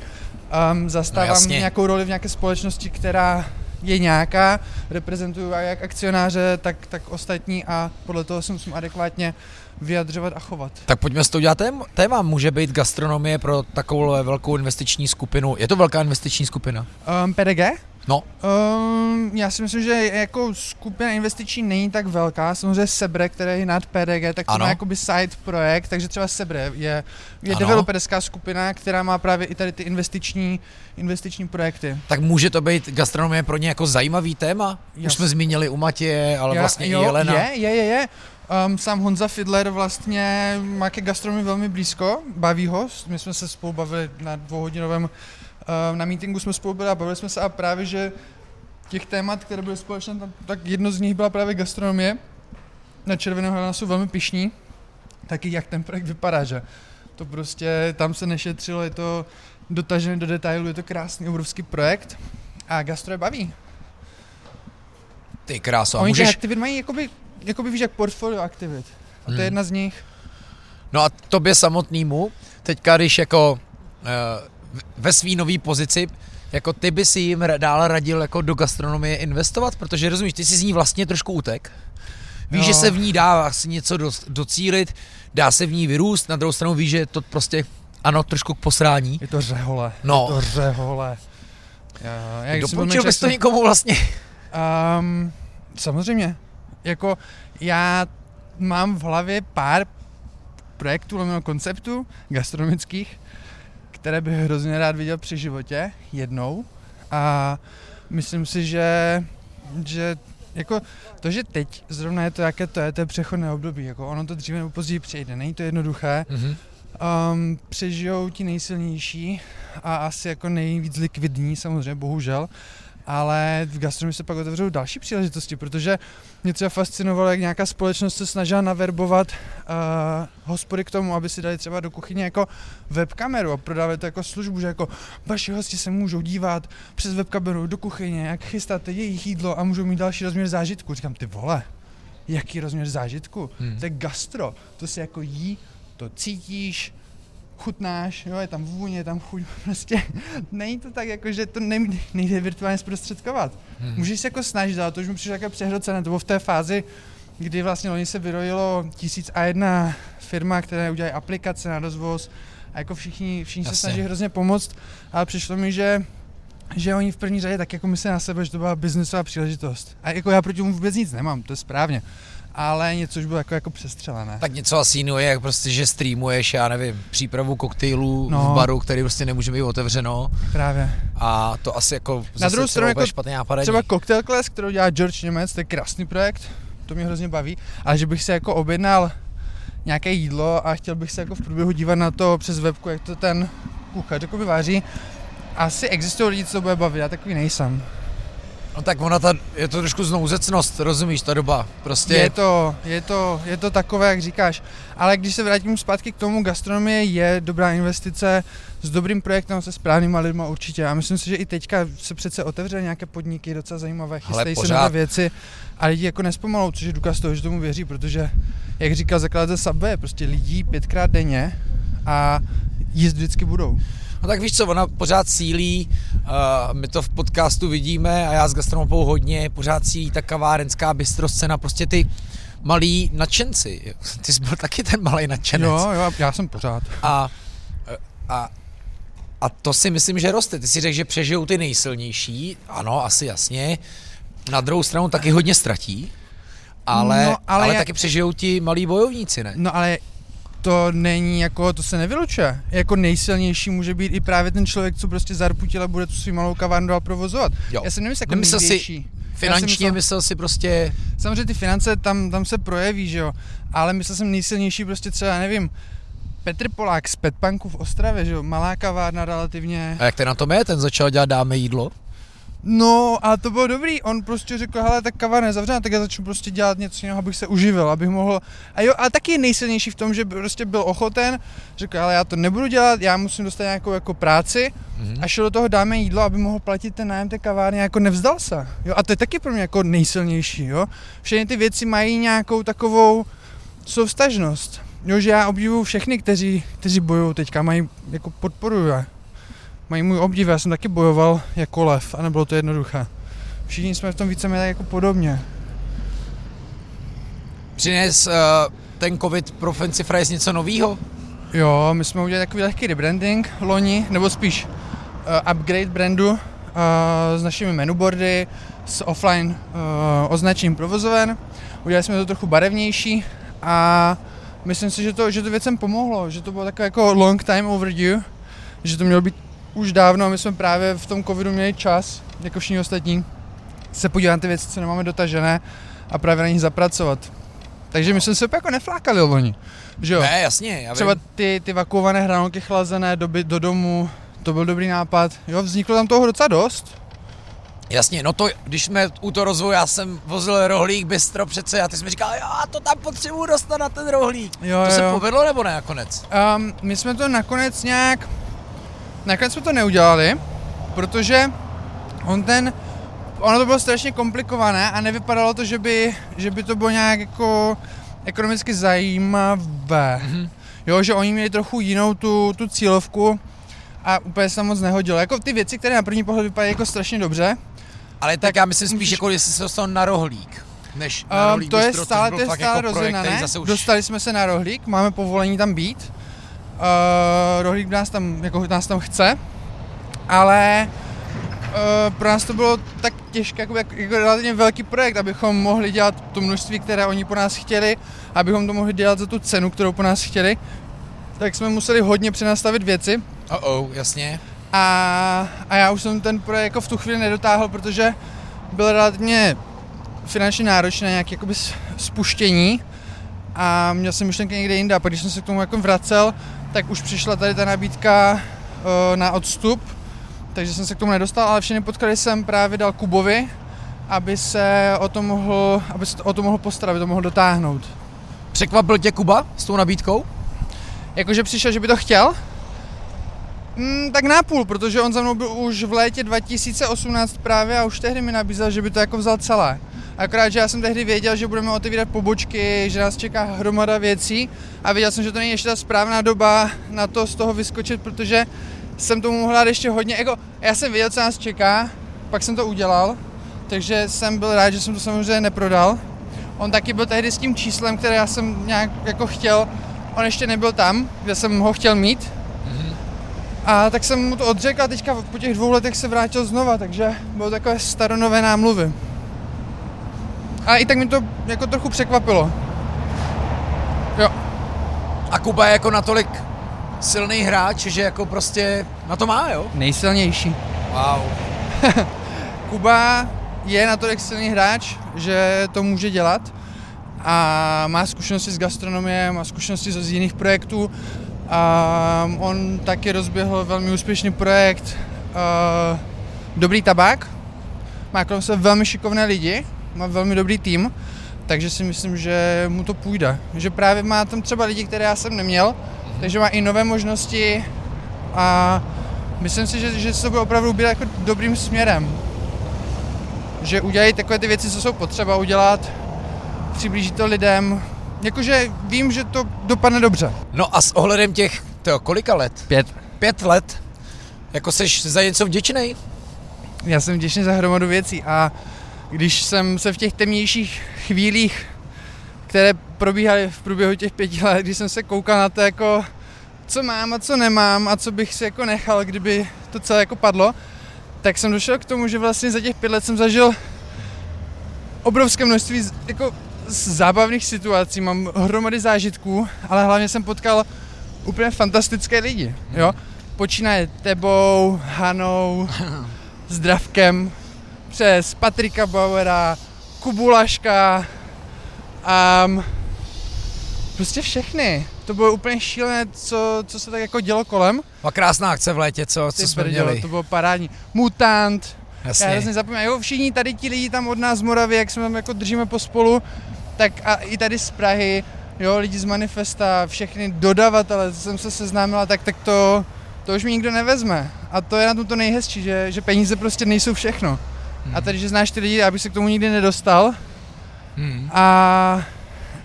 um, zastávám jasně. nějakou roli v nějaké společnosti, která je nějaká, reprezentuju jak akcionáře, tak, tak ostatní a podle toho se musím adekvátně vyjadřovat a chovat. Tak pojďme s tou dělat tém- téma. Může být gastronomie pro takovou velkou investiční skupinu. Je to velká investiční skupina? Um, PDG? No, Um, já si myslím, že jako skupina investiční není tak velká, samozřejmě Sebre, který je nad PDG, tak to Ano. má jakoby side projekt, takže třeba Sebre je, je Ano. developerská skupina, která má právě i tady ty investiční, investiční projekty. tak může to být gastronomie pro ně jako zajímavý téma? Už Jas- jsme zmínili u Matěje, ale Já- vlastně jo, i Jelena. Je, je, je, je. Um, sám Honza Fidler vlastně má ke gastronomii velmi blízko, baví ho, my jsme se spolu bavili na dvouhodinovém, uh, na meetingu jsme spolu byli a bavili jsme se a právě, že těch témat, které byly společné, tak jedno z nich byla právě gastronomie. Na Červeného Helena jsou velmi pišní, taky jak ten projekt vypadá, že to prostě, tam se nešetřilo, je to dotažené do detailu, je to krásný, obrovský projekt a gastro je baví. Ty kráso, a Oni těch můžeš... aktivit mají jakoby, jakoby víš, jak portfolio aktivit. A to Hmm. je jedna z nich. No a tobě samotnému, teďka když jako uh, ve svý nový pozici, jako ty by si jim dál radil jako do gastronomie investovat, protože rozumíš, ty si z ní vlastně trošku utek. Víš, Jo. že se v ní dá asi něco do, docílit, dá se v ní vyrůst, na druhou stranu víš, že je to prostě, ano, trošku k posrání. Je to řehole. No. Je to řehole. Jsem byl Doporučil bys to někomu vlastně? Um, samozřejmě. Jako já mám v hlavě pár projektů, lomeno konceptů gastronomických, které bych hrozně rád viděl při životě jednou. A myslím si, že, že jako to, že teď zrovna je to, jaké to je, to je přechodné období. Jako ono to dříve nebo později přijde. Není to jednoduché. Mhm. Um, přežijou ti nejsilnější a asi jako nejvíc likvidní, samozřejmě, bohužel. Ale v gastronomii se pak otevřou další příležitosti, protože mě třeba fascinovalo, jak nějaká společnost se snažila naverbovat uh, hospody k tomu, aby si dali třeba do kuchyně jako webkameru a prodávali to jako službu, že jako vaši hosti se můžou dívat přes webkameru do kuchyně, jak chystáte jejich jídlo a můžou mít další rozměr zážitku. Říkám, ty vole, jaký rozměr zážitku? Hmm. To je gastro, to se jako jí, to cítíš, chutnáš, jo, je tam vůně, je tam chuť, prostě není to tak jako, že to nejde, nejde virtuálně zprostředkovat. Hmm. Můžeš se jako snažit, ale to už mi přišlo jako přehrocené, to bylo v té fázi, kdy vlastně loni se vyrojilo tisíc a jedna firma, která udělají aplikace na rozvoz a jako všichni, všichni se Jasně. snaží hrozně pomoct, ale přišlo mi, že že oni v první řadě tak jako myslí na sebe, že to byla biznesová příležitost. A jako já proti tomu vůbec nic nemám, to je správně. Ale něco už bylo jako, jako přestřelené. Tak něco asi jiného je, jak prostě, že streamuješ, já nevím, přípravu koktejlů No. v baru, který prostě nemůže být otevřeno Právě. a to asi jako Na druhou stranu jako špatně nápadení. Třeba Cocktail Class, kterou dělá George Němec, to je krásný projekt, to mě hrozně baví, ale že bych se jako objednal nějaké jídlo a chtěl bych se jako v průběhu dívat na to přes webku, jak to ten kuchař jakoby váří, asi existují lidi, co bude bavit, já takový nejsem. No tak ona ta, je to trošku znouzecnost, rozumíš, ta doba. Prostě Je to, je, to, je to takové, jak říkáš. Ale když se vrátím zpátky k tomu, gastronomie je dobrá investice s dobrým projektem, se správnýma lidma určitě. A myslím si, že i teďka se přece otevřely nějaké podniky docela zajímavé, chystají se nové věci a lidi jako nespomalou, což je důkaz toho, že tomu věří, protože, jak říkal zakladatel Subway, prostě lidí pětkrát denně a jíst vždycky budou. No tak víš co, ona pořád sílí, uh, my to v podcastu vidíme a já s gastronomou hodně, pořád sílí ta kavárenská bistroscena, prostě ty malí nadšenci. Ty jsi byl taky ten malý nadšenec. Jo, jo, já jsem pořád. A, a, a to si myslím, že roste. Ty si řekl, že přežijou ty nejsilnější, ano, asi jasně. Na druhou stranu taky hodně ztratí, ale, No, ale, ale ale jak- taky přežijou ti malí bojovníci, ne? No ale to není jako, to se nevylučuje. Jako nejsilnější může být i právě ten člověk, co prostě zarputil a bude tu svou malou kavárnu dál provozovat. Jo. Já jsem nemyslel jako Nemyslel si. Finančně myslel- myslel si prostě, Samozřejmě ty finance tam, tam se projeví, že jo, ale myslel jsem nejsilnější prostě třeba, já nevím, Petr Polák z Petpunku v Ostravě, že jo, malá kavárna relativně. a jak ten na tom je, ten začal dělat dáme jídlo? No a to bylo dobrý, on prostě řekl, hele, tak kavárna je zavřená, tak já začnu prostě dělat něco jiného, abych se uživil, abych mohl, a jo, ale taky je nejsilnější v tom, že prostě byl ochoten, řekl, ale já to nebudu dělat, já musím dostat nějakou jako práci. Mhm. a šel do toho dáme jídlo, aby mohl platit ten nájem té kavárny, jako nevzdal se, jo, a to je taky pro mě jako nejsilnější, jo, všechny ty věci mají nějakou takovou souvstažnost, jo, že já obdivuju všechny, kteří, kteří bojují teďka, mají, jako podporuju je mají můj obdiv, já jsem taky bojoval jako lev a nebylo to jednoduché. Všichni jsme v tom víceméně tak jako podobně. Přines uh, ten covid pro Fancy Fries něco novýho? Jo, my jsme udělali takový lehký rebranding loni, nebo spíš uh, upgrade brandu uh, s našimi menuboardy, s offline uh, označením provozoven. Udělali jsme to trochu barevnější a myslím si, že to, že to věcem pomohlo, že to bylo takové jako long time overdue, že to mělo být už dávno a my jsme právě v tom covidu měli čas, jako všichni ostatní, se podívat na ty věci, co nemáme dotažené a právě na nich zapracovat. Takže my jsme se úplně jako neflákali loni, že jo? Ne, jasně, já Třeba vím. ty, ty vakuované hranolky chlazené do, by- do domu, to byl dobrý nápad. Jo, vzniklo tam toho docela dost. Jasně, no to, když jsme u toho rozvoje, já jsem vozil rohlík bistro přece a ty jsi mi říkal, jo, to tam potřebuju dostat na ten rohlík. Jo, to jo. se povedlo nebo ne nakonec? Um, my jsme to nakonec nějak, nakonec jsme to neudělali, protože on ten, ono to bylo strašně komplikované a nevypadalo to, že by, že by to bylo nějak jako ekonomicky zajímavé. Mhm. Jo, že oni měli trochu jinou tu, tu cílovku a úplně se moc nehodilo. Jako ty věci, které na první pohled vypadají jako strašně dobře, Ale tak, já myslím spíš, jako jestli se dostal na rohlík. Než na Um, rohlík to je což stále, to je stále jako který rozjednané. zase už... Dostali jsme se na rohlík, máme povolení tam být. Uh, rohlík nás tam, jako nás tam chce, ale uh, pro nás to bylo tak těžké, jako, jako, relativně velký projekt, abychom mohli dělat to množství, které oni po nás chtěli, abychom to mohli dělat za tu cenu, kterou po nás chtěli. Tak jsme museli hodně přenastavit věci Oh, oh, jasně. a, a já už jsem ten projekt jako v tu chvíli nedotáhl, protože byl relativně finančně náročný, nějaké jakoby spuštění a měl jsem myšlenky někde jinde a pak když jsem se k tomu jako vracel, tak už přišla tady ta nabídka eh, na odstup, takže jsem se k tomu nedostal, ale všechny podklady jsem právě dal Kubovi, aby se o to mohl, aby se o to mohl postarat, aby to mohl dotáhnout. Překvapil tě Kuba s tou nabídkou? Jakože přišel, že by to chtěl? Mm, tak nápůl, protože on za mnou byl už v létě 2018 právě a už tehdy mi nabízel, že by to jako vzal celé. Akorát, že já jsem tehdy věděl, že budeme otevírat pobočky, že nás čeká hromada věcí a věděl jsem, že to není ještě ta správná doba na to z toho vyskočit, protože jsem tomu mohl dát ještě hodně, jako já jsem věděl, co nás čeká, pak jsem to udělal, takže jsem byl rád, že jsem to samozřejmě neprodal. On taky byl tehdy s tím číslem, které já jsem nějak jako chtěl, on ještě nebyl tam, kde jsem ho chtěl mít. A tak jsem mu to odřekl a teďka po těch dvou letech se vrátil znova, takže bylo takové staronové námluvy. A i tak mi to jako trochu překvapilo. Jo, A Kuba je jako natolik silný hráč, že jako prostě na to má, jo? nejsilnější. Wow. Kuba je natolik silný hráč, že to může dělat a má zkušenosti z gastronomie, má zkušenosti z jiných projektů. A on taky rozběhl velmi úspěšný projekt uh, Dobrý tabák. Má kolem sebe velmi šikovné lidi, má velmi dobrý tým, takže si myslím, že mu to půjde. Že právě má tam třeba lidi, které já jsem neměl, takže má i nové možnosti a myslím si, že, že se to bude opravdu ubírat jako dobrým směrem že udělají takové ty věci, co jsou potřeba udělat, přiblíží to lidem. Jakože vím, že to dopadne dobře. No a s ohledem těch to kolika let? Pět. Pět let. Jako seš za něco vděčný? Já jsem vděčný za hromadu věcí a když jsem se v těch temnějších chvílích, které probíhaly v průběhu těch pěti let, když jsem se koukal na to jako, co mám a co nemám a co bych si jako nechal, kdyby to celé jako padlo, tak jsem došel k tomu, že vlastně za těch pět let jsem zažil obrovské množství jako zábavných situací, mám hromady zážitků, ale hlavně jsem potkal úplně fantastické lidi, jo. Počínaje tebou, Hanou, Zdravkem, přes Patrika Bauera, Kubulaška a um, prostě všechny. To bylo úplně šílené, co, co se tak jako dělo kolem. A krásná akce v létě, co, co jsme brdělo, měli. To bylo parádní. Mutant, Jasně. já hrozně zapomínám, jo, všichni tady ti lidi tam od nás z Moravy, jak jsme tam jako držíme pospolu, tak a i tady z Prahy, jo, lidi z Manifesta, všechny dodavatele, co jsem se seznámila, tak, tak to, to už mi nikdo nevezme. A to je na tom to nejhezčí, že, že peníze prostě nejsou všechno. A tady, že znáš ty lidi, abych se k tomu nikdy nedostal. Hmm. A,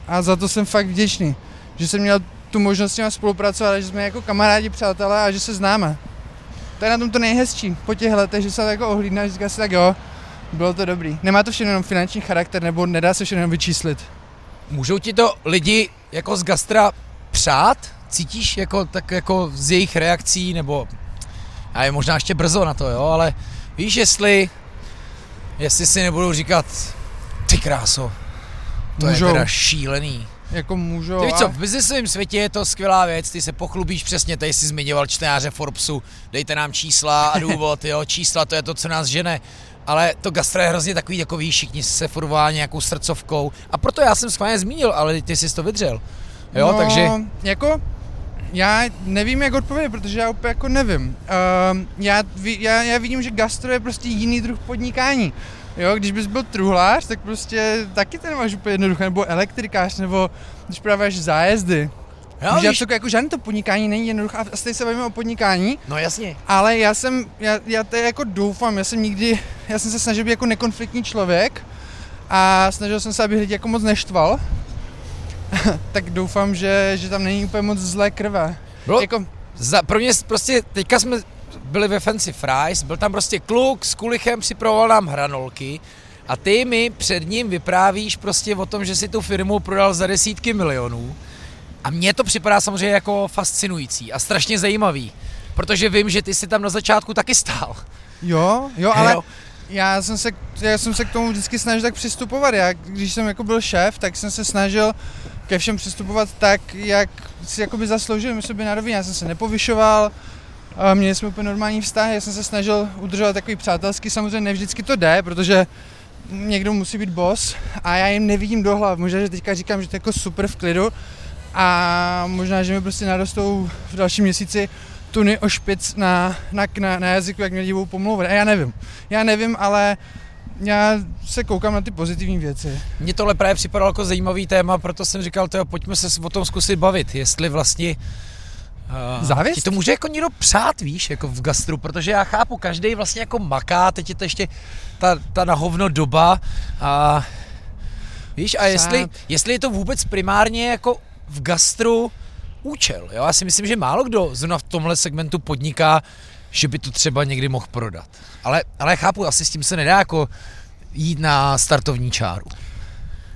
a za to jsem fakt vděčný, že jsem měl tu možnost s nimi spolupracovat, že jsme jako kamarádi, přátelé a že se známe. To je na tom to nejhezčí po těch letech, že se tak jako ohlídne a říká si tak jo, bylo to dobrý. Nemá to všechno jenom finanční charakter, nebo nedá se všechno jenom vyčíslit. Můžou ti to lidi jako z gastra přát? Cítíš jako, tak jako z jejich reakcí, nebo a je možná ještě brzo na to, jo, ale víš, jestli, jestli si nebudou říkat, ty kráso, to Můžou. je teda šílený. Jako můžou. Ty víš co, v biznesovém světě je to skvělá věc, ty se pochlubíš přesně, tady jsi zmiňoval čtenáře Forbesu, dejte nám čísla a důvod, jo, čísla to je to, co nás žene. Ale to gastro je hrozně takový, jako víš, všichni se furvá nějakou srdcovkou. A proto já jsem schválně zmínil, ale ty jsi to vydřel. Jo, no, takže jako, já nevím, jak odpovědět, protože já úplně jako nevím. Uh, já, já, já vidím, že gastro je prostě jiný druh podnikání. Jo, když bys byl truhlář, tak prostě taky ten máš úplně jednoduché, nebo elektrikář, nebo když prodáváš zájezdy. jo, Víš, to jako žádné to podnikání není jednoduché, a stejně se bavíme o podnikání, no jasně. ale já jsem, já, já to jako doufám, já jsem nikdy, já jsem se snažil být jako nekonfliktní člověk a snažil jsem se, aby lidi jako moc neštval, tak doufám, že, že tam není úplně moc zlé krve. Bylo, Jako, za, pro mě prostě, teďka jsme byli ve Fancy Fries, byl tam prostě kluk s kulichem, připravoval nám hranolky a ty mi před ním vyprávíš prostě o tom, že si tu firmu prodal za desítky milionů a mně to připadá samozřejmě jako fascinující a strašně zajímavý, protože vím, že ty jsi tam na začátku taky stál. jo, jo, ale Jo. já jsem, se, já jsem se k tomu vždycky snažil tak přistupovat. Já, když jsem jako byl šéf, tak jsem se snažil ke všem přistupovat tak, jak si jakoby zasloužili sobě na rovině. Já jsem se nepovyšoval, a měli jsme úplně normální vztahy, já jsem se snažil udržovat takový přátelský, samozřejmě ne vždycky to jde, protože někdo musí být boss a já jim nevidím do hlav. Možná, že teďka říkám, že to je jako super v klidu a možná, že mi prostě narostou v dalším měsíci tuny o špic na, na, na, na jazyku, jak mě budou pomlouvat. A já nevím. Já nevím, ale já se koukám na ty pozitivní věci. Mně tohle právě připadalo jako zajímavý téma, proto jsem říkal, tyjo, pojďme se o tom zkusit bavit, jestli vlastně Uh, Závěst? Ti to může jako někdo přát, víš, jako v gastru, protože já chápu, každý vlastně jako maká, teď je to ještě ta, ta na hovno doba a víš, a jestli, jestli je to vůbec primárně jako v gastru účel, jo, já si myslím, že málo kdo zrovna v tomhle segmentu podniká, že by to třeba někdy mohl prodat. Ale, ale chápu, asi s tím se nedá jako jít na startovní čáru.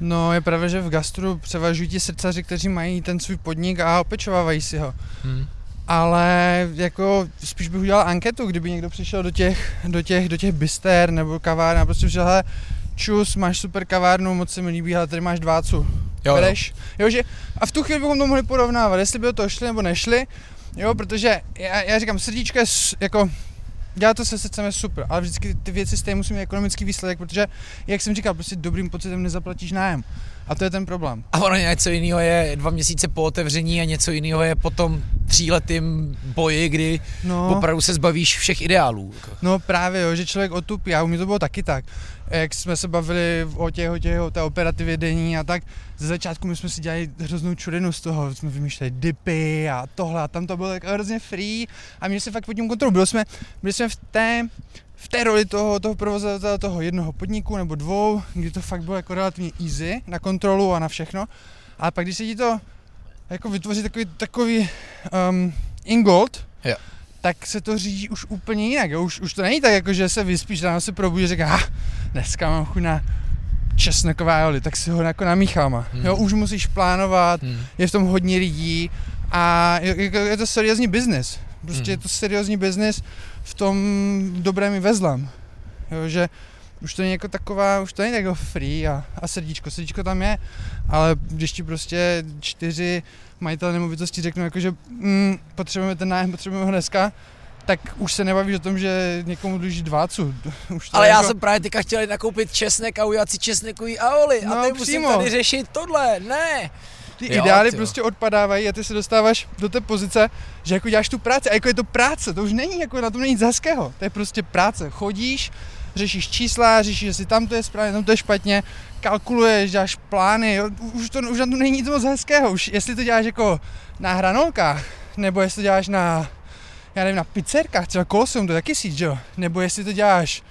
No je pravda, že v gastru převažují ti srdcaři, kteří mají ten svůj podnik a opečovávají si ho. Hmm. Ale jako spíš bych udělal anketu, kdyby někdo přišel do těch, do těch, do těch byster nebo kavárn a prostě přišel, hele, čus, máš super kavárnu, moc se mi líbí, ale tady máš dvácu. Jo, jo. Bereš? Jo, že, a v tu chvíli bychom to mohli porovnávat, jestli by to šli nebo nešli, jo, protože já, já říkám, srdíčko je jako, dělat to se srdcem je super, ale vždycky ty věci stejně musí mít ekonomický výsledek, protože, jak jsem říkal, prostě dobrým pocitem nezaplatíš nájem. A to je ten problém. A ono něco jiného je dva měsíce po otevření a něco jiného je po tom tříletým boji, kdy No. opravdu se zbavíš všech ideálů. jako. No právě, jo, že člověk otupí, a u mě to bylo taky tak. Jak jsme se bavili o těch, o těch, o té operativě denní a tak, ze začátku my jsme si dělali hroznou čurinu z toho, jsme vymýšleli dipy a tohle a tam to bylo jako hrozně free a měli jsme fakt pod tím kontrolu. Byli jsme, byli jsme v té, v té roli toho, toho provozovatele toho jednoho podniku nebo dvou, kdy to fakt bylo jako relativně easy na kontrolu a na všechno. Ale pak když se ti to jako vytvoří takový, takový um, Ingold, Jo. tak se to řídí už úplně jinak. Jo? Už, už to není tak, jako že se vyspíš, ráno se probudíš a říká, ah, dneska mám chuť na česneková oli, tak si ho jako namíchám. Hmm. Jo, už musíš plánovat, Hmm. je v tom hodně lidí a je, je, je to seriózní biznis. Prostě Hmm. je to seriózní biznis v tom dobrém i ve zlém. Jo, že už to není jako taková, už to není jako free a, a srdíčko, srdíčko tam je, ale když ti prostě čtyři majitele nemovitosti řeknou jako, že mm, potřebujeme ten nájem, potřebujeme ho dneska, tak už se nebavíš o tom, že někomu dluží dvácu. Už to Ale je já jako, jsem právě teďka chtěl jít nakoupit česnek a udělat si česnekový aoli a No, teď musím přímo. tady řešit tohle, ne. Ty Jo, ideály ty jo. prostě odpadávají a ty se dostáváš do té pozice, že jako děláš tu práci. A jako je to práce, to už není jako na tom není nic hezkého, to je prostě práce, chodíš, řešíš čísla, řešíš, jestli tam to je správně, tam to je špatně, kalkuluješ, děláš plány, jo, už, to, už na tom není nic moc hezkého, už jestli to děláš jako na hranolkách, nebo jestli to děláš na, já nevím, na pizzerkách, třeba Colosseum, to je taky síť, jo, nebo jestli to děláš,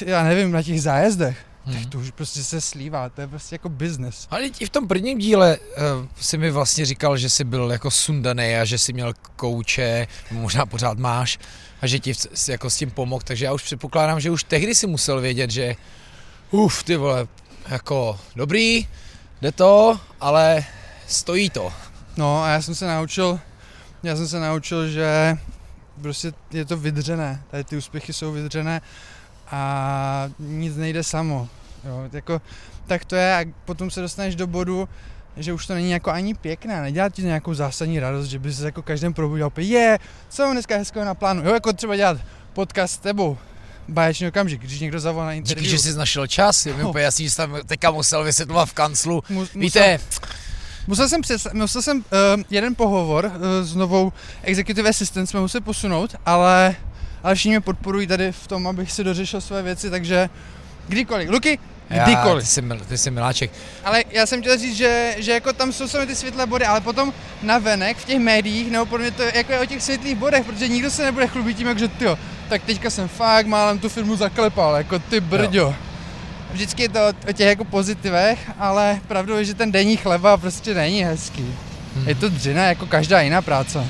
já nevím, na těch zájezdech, tak Hmm. to už prostě se slívá, to je prostě jako business. Ale i v tom prvním díle uh, si mi vlastně říkal, že jsi byl jako sundaný a že jsi měl kouče, možná pořád máš, a že ti jako s tím pomohl, takže já už předpokládám, že už tehdy si musel vědět, že uf, ty vole, jako dobrý, jde to, ale stojí to. No a já jsem se naučil, já jsem se naučil, že prostě je to vydřené, tady ty úspěchy jsou vydřené a nic nejde samo. Jo, jako, tak to je a potom se dostaneš do bodu, že už to není jako ani pěkné, nedělá ti to nějakou zásadní radost, že by se jako každém probudil opět, je, co mám dneska hezkého na plánu, jo, jako třeba dělat podcast s tebou, báječný okamžik, když někdo zavolá na interview. Díky, že jsi našel čas, je mi No. úplně jasný, že jsi tam teďka musel vysvětlovat v kanclu. Mu- musel- Víte, Musel jsem, přes, musel jsem uh, jeden pohovor uh, s novou executive assistant, jsme museli posunout, ale, ale všichni mě podporují tady v tom, abych si dořešil své věci, takže kdykoliv. Luky, já, kdykoliv. ty, jsi, mil- ty jsi miláček. Ale já jsem chtěl říct, že, že jako tam jsou sami ty světlé body, ale potom na venek v těch médiích, nebo podle mě to je jako je o těch světlých bodech, protože nikdo se nebude chlubit tím, jak že tyjo, tak teďka jsem fakt málem tu firmu zaklepal, jako ty brďo. Vždycky je to o- o těch jako pozitivech, ale pravdou je, že ten denní chleba prostě není hezký. Hmm. Je to dřina jako každá jiná práce.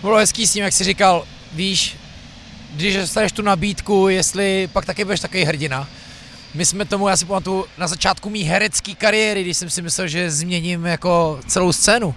Bylo hezký s tím, jak jsi říkal, víš, když dostaneš tu nabídku, jestli pak taky budeš takový hrdina. My jsme tomu, já si pamatuju, na začátku mý herecké kariéry, když jsem si myslel, že změním jako celou scénu.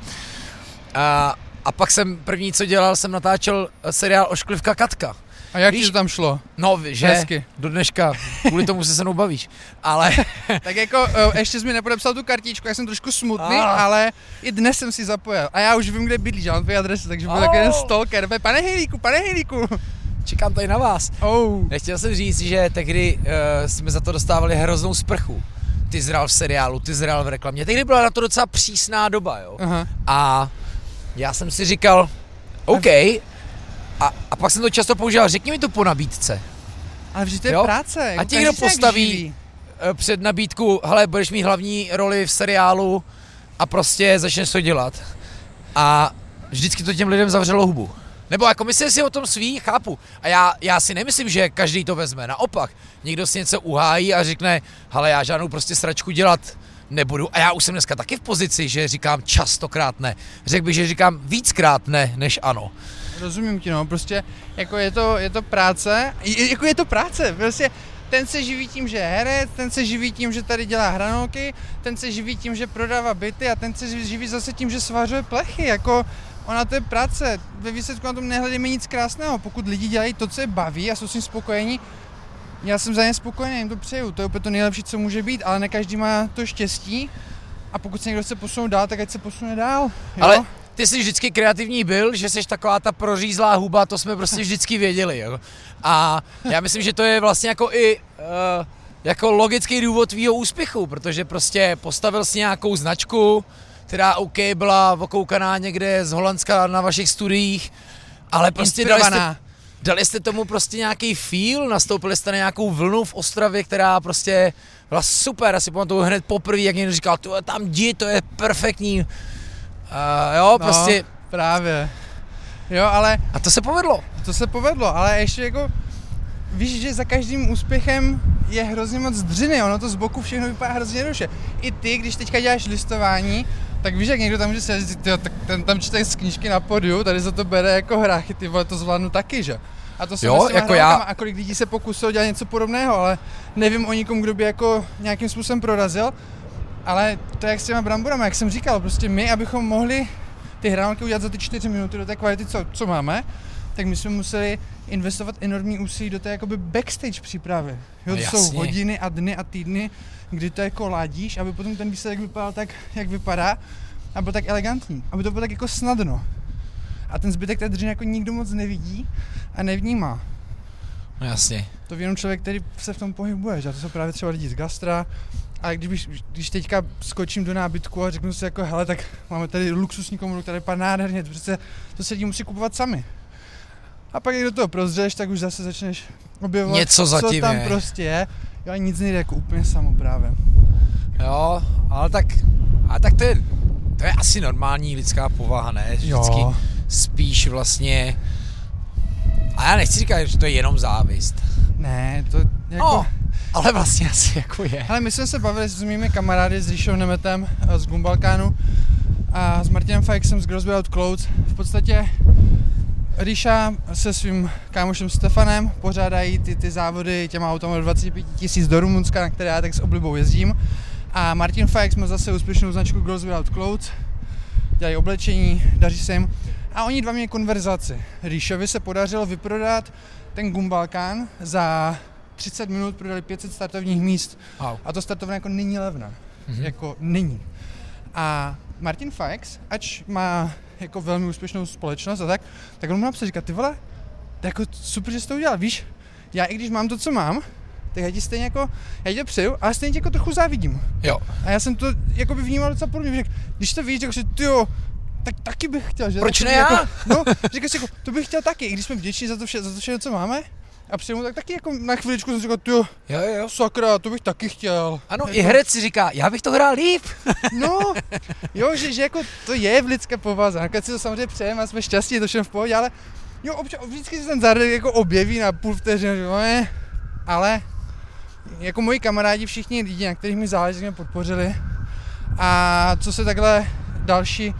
A, a pak jsem první, co dělal, jsem natáčel seriál Ošklivka Katka. A jak Víš- ti to tam šlo? No, že Hezky. do dneška, kvůli tomu se se mnou bavíš. Ale Tak jako, uh, ještě jsi mi nepodepsal tu kartičku, já jsem trošku smutný, Ah. ale i dnes jsem si zapojil. A já už vím, kde bydlíš, já mám tvoji adresu, takže byl Oh. takový jeden stalker. Pane Hejlíku, pane Hejlíku. Čekám tady na vás. Oh. Nechtěl jsem říct, že tehdy uh, jsme za to dostávali hroznou sprchu. Ty zral v seriálu, ty zral v reklamě. Tehdy byla na to docela přísná doba, jo. Aha. A já jsem si říkal, OK, a, a pak jsem to často používal, řekni mi to po nabídce. Ale vždyť to je Jo. práce. A ti, kdo postaví-. Eh, Před nabídku, hele, budeš mít hlavní roli v seriálu a prostě začneš to dělat. A vždycky to těm lidem zavřelo hubu. Nebo jako myslím si o tom svý, chápu. A já, já si nemyslím, že každý to vezme. Naopak, někdo si něco uhájí a řekne, hele, já žádnou prostě sračku dělat nebudu. A já už jsem dneska taky v pozici, že říkám častokrát ne. Řekl bych, že říkám víckrát ne, než ano. Rozumím ti, no, prostě jako je to, je to práce, je, jako je to práce, prostě ten se živí tím, že je herec, ten se živí tím, že tady dělá hranolky, ten se živí tím, že prodává byty a ten se živí zase tím, že svařuje plechy, jako ona to je práce, ve výsledku na tom nehledejme nic krásného, pokud lidi dělají to, co je baví a jsou s tím spokojení, já jsem za ně spokojený, jim to přeju, to je úplně to nejlepší, co může být, ale ne každý má to štěstí a pokud se někdo chce posunout dál, tak ať se posune dál, jo? Ale ty jsi vždycky kreativní byl, že jsi taková ta prořízlá huba, to jsme prostě vždycky věděli. Jo? A já myslím, že to je vlastně jako i uh, jako logický důvod tvýho úspěchu, protože prostě postavil si nějakou značku, která OK byla okoukaná někde z Holandska na vašich studiích, ale prostě dali jste, dali jste tomu prostě nějaký feel, nastoupili jste na nějakou vlnu v Ostravě, která prostě byla super. Asi pamatuju hned poprvé, jak někdo říkal, to je tam jdi, to je perfektní. Uh, jo, No. prostě, Právě. Jo, ale a to se povedlo. to se povedlo, ale ještě jako víš, že za každým úspěchem je hrozně moc dřiny, ono to z boku všechno vypadá hrozně jednoduše. I ty, když teďka děláš listování, Tak víš, jak někdo tam může se říct, tak ten tam čte z knížky na podiu, tady za to bere jako hrách, ty vole, to zvládnu taky, že? A to se Jo, jako já- A kolik lidí se pokusilo dělat něco podobného, ale nevím o nikom, kdo by jako nějakým způsobem prorazil. Ale to je jak s těma bramborama, jak jsem říkal, prostě my, abychom mohli ty hránky udělat za ty 4 minuty do té kvality, co, co máme, tak my jsme museli investovat enormní úsilí do té jakoby backstage přípravy. Jo, to jsou hodiny a dny a týdny, kdy to jako ladíš, aby potom ten výsledek vypadal tak, jak vypadá a byl tak elegantní, aby to bylo tak jako snadno. A ten zbytek té dřiny jako nikdo moc nevidí a nevnímá. No jasně. To ví jenom člověk, který se v tom pohybuje, že? A to jsou právě třeba lidi z gastra. A když, když teďka skočím do nábytku a řeknu si jako, hele, tak máme tady luxusní komodu, která vypadá nádherně, to přece to se lidi musí kupovat sami. A pak, když do toho prozřeš, tak už zase začneš objevovat, Něco co zatím tam je. prostě je. Jo, a nic nejde jako úplně samo právě. Jo, ale tak, ale tak to je, to je asi normální lidská povaha, ne? Vždycky Jo. spíš vlastně, a já nechci říkat, že to je jenom závist. Ne, to jako... No, ale vlastně asi jako je. Hele, my jsme se bavili s mými kamarády, s Ríšou Nemetem eh, z Gumbalkánu a s Martinem Fajksem z Girls Without Clothes. V podstatě Ríša se svým kámošem Stefanem pořádají ty, ty závody těma automa do 25 tisíc do Rumunska, na které já tak s oblibou jezdím. A Martin Fajks má zase úspěšnou značku Girls Without Clothes, dělají oblečení, daří se jim. A oni dva měli konverzaci. Ríšovi se podařilo vyprodat ten Gumbalkán za 30 minut prodali 500 startovních míst Wow. a to startovné jako není levné. Mhm. Jako není. A Martin Fax, ač má jako velmi úspěšnou společnost a tak, tak on mu napsal, říká, ty vole, to jako super, že jsi to udělal, víš, já i když mám to, co mám, tak já ti stejně jako, já tě přeju, ale stejně tě jako trochu závidím. Jo, A já jsem to jako by vnímal docela podobně, řekl, když to víš, tak si, ty jo, tak taky bych chtěl, že? Proč ne jako, já? No, říkal si jako, to bych chtěl taky, i když jsme vděční za to, vše, za to všechno, co máme, a přijemu, tak taky jako na chviličku jsem říkal, ty jo, jo, jo. sakra, to bych taky chtěl. Ano, jako, i herec si říká, já bych to hrál líp. No, jo, že, že jako to je v lidské povaze. Nakonec si to samozřejmě přejeme a jsme šťastní, je to všechno v pohodě, ale jo, občas, vždycky se ten zárodek jako objeví na půl vteřiny, že jo, ne, ale jako moji kamarádi, všichni lidi, na kterých mi záleží, mě podpořili. A co se takhle další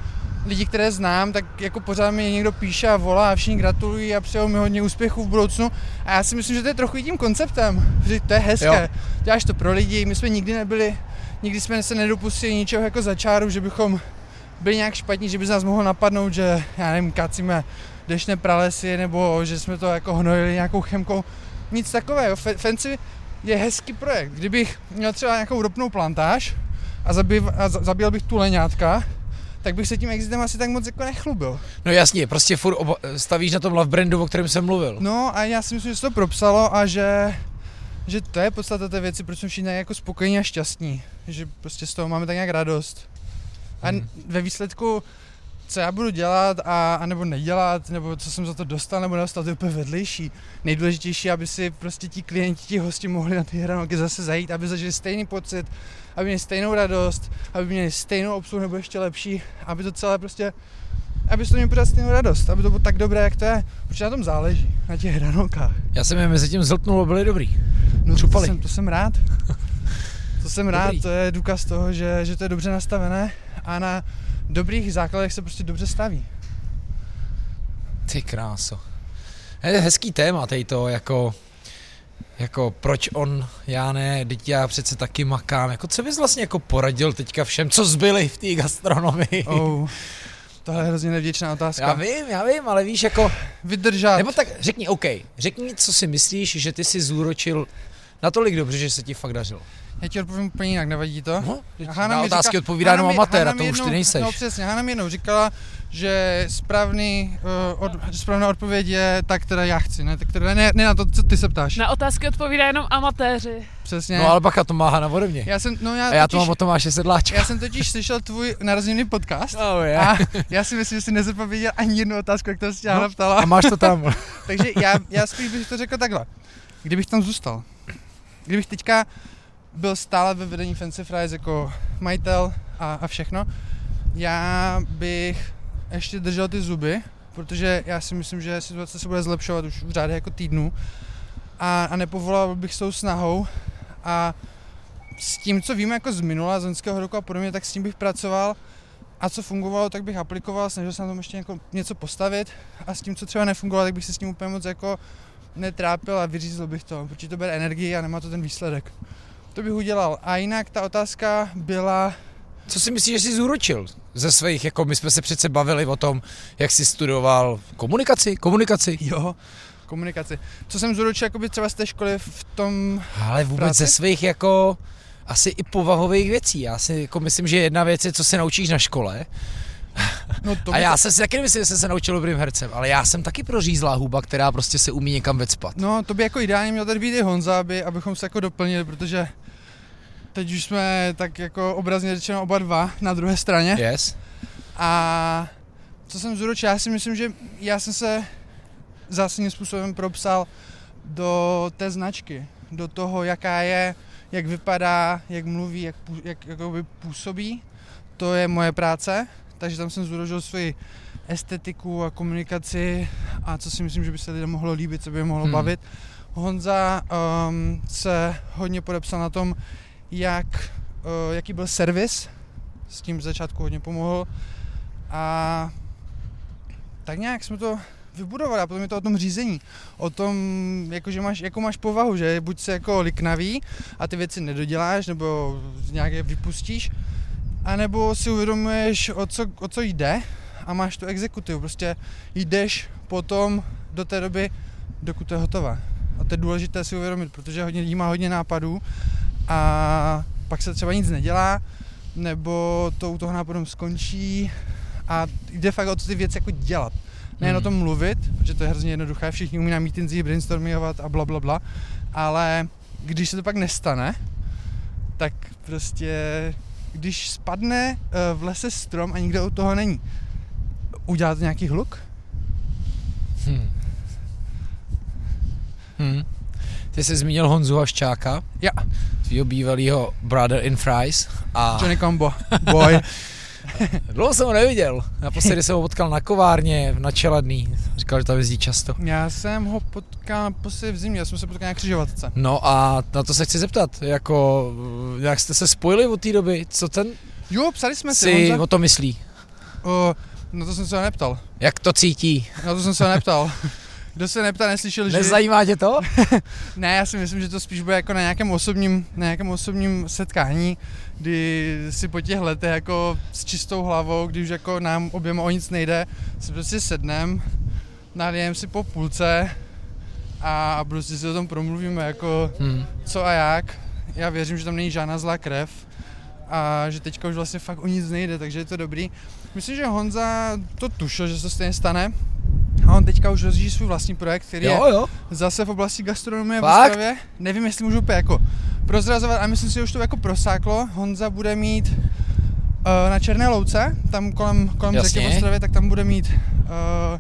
lidi, které znám, tak jako pořád mi někdo píše a volá a všichni gratulují a přejou mi hodně úspěchů v budoucnu. A já si myslím, že to je trochu i tím konceptem, že to je hezké. Jo. Děláš to pro lidi, my jsme nikdy nebyli, nikdy jsme se nedopustili ničeho jako za čáru, že bychom byli nějak špatní, že by z nás mohlo napadnout, že já nevím, kacíme dešné pralesy, nebo že jsme to jako hnojili nějakou chemkou. Nic takového. Fancy je hezký projekt. Kdybych měl třeba nějakou ropnou plantáž a, zabiv, a zabil bych tu leňátka, tak bych se tím exitem asi tak moc jako nechlubil. No jasně, prostě furt oba, stavíš na tom love brandu, o kterém jsem mluvil. No a já si myslím, že se to propsalo a že, že to je podstata té věci, proč jsme všichni jako spokojení a šťastní. Že prostě z toho máme tak nějak radost. A n- ve výsledku, co já budu dělat a, a nebo nedělat, nebo co jsem za to dostal nebo nedostal, to je úplně vedlejší. Nejdůležitější, aby si prostě ti klienti, ti hosti mohli na ty hranolky zase zajít, aby zažili stejný pocit, aby měli stejnou radost, aby měli stejnou obsluhu nebo ještě lepší, aby to celé prostě aby to měli pořád stejnou radost, aby to bylo tak dobré, jak to je, protože na tom záleží, na těch hranolkách. Já jsem je mezi tím zltnul a byli dobrý. No, to jsem, to jsem rád. To jsem rád, Dobrý. to je důkaz toho, že, že to je dobře nastavené a na dobrých základech se prostě dobře staví. Ty kráso. Je hezký téma tady to, jako, jako proč on, já ne, teď já přece taky makám. Jako co bys vlastně jako poradil teďka všem, co zbyli v té gastronomii? Oh, tohle je hrozně nevděčná otázka. Já vím, já vím, ale víš, jako, Vydržat. nebo tak řekni, OK, řekni, co si myslíš, že ty si zúročil natolik dobře, že se ti fakt dařilo. Já ti odpovím úplně jinak, nevadí to? No, Hana na otázky říká- odpovídá jenom amatér, a to už ty nejseš. No přesně, Hana mi jednou říkala, že správný, uh, od, správná odpověď je ta, která já chci, ne, ta, která, ne, ne na to, co ty se ptáš. Na otázky odpovídá jenom amatéři. Přesně. No ale bacha, to má Hana ode mě. já jsem, no já, A já to totiž, mám o Tomáše Sedláčka. já jsem totiž slyšel tvůj narozený podcast Oh, a já si myslím, že jsi nezodpověděl ani jednu otázku, jak to si Hana No, ptala. A máš to tam. Takže já, já spíš bych to řekl takhle. Kdybych tam zůstal, kdybych teďka byl stále ve vedení Fancy Fries jako majitel a, a všechno, já bych ještě držel ty zuby, protože já si myslím, že situace se bude zlepšovat už v řádech jako týdnů. A, a nepovolal bych s tou snahou. A s tím, co víme jako z minula, z loňského roku a podobně, tak s tím bych pracoval. A co fungovalo, tak bych aplikoval, snažil se na tom ještě jako něco postavit. A s tím, co třeba nefungovalo, tak bych se s tím úplně moc jako netrápil a vyřízl bych to, protože to bude energii a nemá to ten výsledek. To bych udělal. A jinak ta otázka byla, Co si myslíš, že jsi zúročil ze svých, jako my jsme se přece bavili o tom, jak jsi studoval komunikaci, komunikaci? jo, komunikaci. Co jsem zúročil jakoby třeba z té školy v tom, Ale vůbec práci? ze svých jako asi i povahových věcí. Já si jako myslím, že jedna věc je, co se naučíš na škole. no to A já jsem si taky nemyslím, že jsem se naučil dobrým hercem, ale já jsem taky prořízlá huba, která prostě se umí někam vecpat. No, to by jako ideálně měl tady být i Honza, aby, abychom se jako doplnili, protože teď už jsme tak jako obrazně řečeno oba dva na druhé straně. Yes? A co jsem zúročil, já si myslím, že já jsem se zásadním způsobem propsal do té značky, do toho, jaká je, jak vypadá, jak mluví, jak, jak jakoby působí. To je moje práce, takže tam jsem zúročil svoji estetiku a komunikaci a co si myslím, že by se lidem mohlo líbit, co by je mohlo hmm. bavit. Honza um, se hodně podepsal na tom, jak, uh, jaký byl servis, s tím v začátku hodně pomohl. A tak nějak jsme to vybudovali a potom je to o tom řízení, o tom, jako, že máš, jakou máš povahu, že buď se jako liknavý a ty věci nedoděláš nebo nějak je vypustíš, anebo si uvědomuješ, o co, o co jde a máš tu exekutivu, prostě jdeš potom do té doby, dokud to je hotová. A to je důležité si uvědomit, protože hodně lidí má hodně nápadů a pak se třeba nic nedělá, nebo to u toho nápadem skončí a jde fakt o to ty věci jako dělat. Nejen o Hmm. tom mluvit, protože to je hrozně jednoduché, všichni umí na meetingsích brainstormovat a bla, bla, bla, ale když se to pak nestane, tak prostě, když spadne eh, v lese strom a nikdo u toho není, udělá to nějaký hluk? Hm. Hm. Ty jsi zmínil Honzu Haščáka, Ja. Tvýho bývalého brother in fries a Johnny Combo, boy. dlouho jsem ho neviděl. Naposledy jsem ho potkal na kovárně na Čeladný. Říkal, že tam jezdí často. Já jsem ho potkal naposledy v zimě, já jsem se potkal na křižovatce. No a na to se chci zeptat, jako jak jste se spojili od té doby, co ten Jo, psali jsme si, si Honza. o to myslí, O, no to jsem se ho neptal. jak to cítí, Na to jsem se ho neptal. Kdo se neptal, neslyšel, že... nezajímá tě to? Ne, já si myslím, že to spíš bude jako na nějakém osobním, na nějakém osobním setkání, kdy si po těch letech jako s čistou hlavou, když už jako nám oběma o nic nejde, si prostě sednem, nalijeme si po půlce a prostě si o tom promluvíme jako Hm. co a jak. Já věřím, že tam není žádná zlá krev a že teďka už vlastně fakt o nic nejde, takže je to dobrý. Myslím, že Honza to tušil, že se stejně stane. A on teďka už rozjíždí svůj vlastní projekt, který je Jo, jo. zase v oblasti gastronomie v Fakt? Ostravě. Nevím, jestli můžu úplně jako prozrazovat, a myslím si, že už to jako prosáklo. Honza bude mít uh, na Černé louce, tam kolem, kolem řeky v Ostravě, tak tam bude mít uh,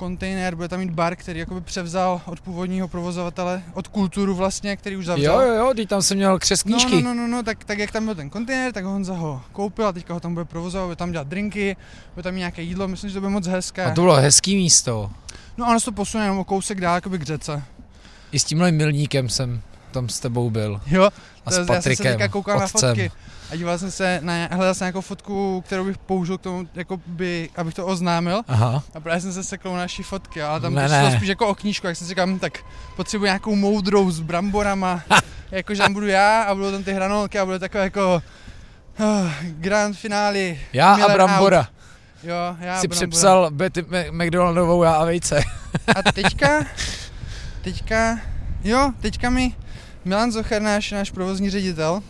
kontejner, bude tam mít bar, který jakoby převzal od původního provozovatele, od kulturu vlastně, který už zavřel. Jo, jo, jo, teď tam jsem měl křes No, no, no, no, no, tak, tak jak tam byl ten kontejner, tak Honza ho koupil a teďka ho tam bude provozovat, bude tam dělat drinky, bude tam nějaké jídlo, myslím, že to bude moc hezké. A to bylo hezký místo. No a ono se to posune jenom o kousek dál, jakoby k řece. I s tímhle milníkem jsem tam s tebou byl. Jo, A To s je- já jsem se Patrikem, teďka koukal na otcem. fotky a díval jsem se na, hledal jsem nějakou fotku, kterou bych použil k tomu, jako by, abych to oznámil. Aha. A právě jsem se sekl na naší fotky, ale tam Ne, ne, spíš jako o knížku, jak jsem si říkal, hm, tak potřebuji nějakou moudrou s bramborama, jakože tam budu já a budou tam ty hranolky a bude takové jako uh, grand finále. Já Miller a Brambora. Out. Jo, já si Brambora. přepsal Betty Mc- McDonaldovou já a vejce. A teďka, teďka, jo, teďka mi Milan Zocher, náš, náš provozní ředitel,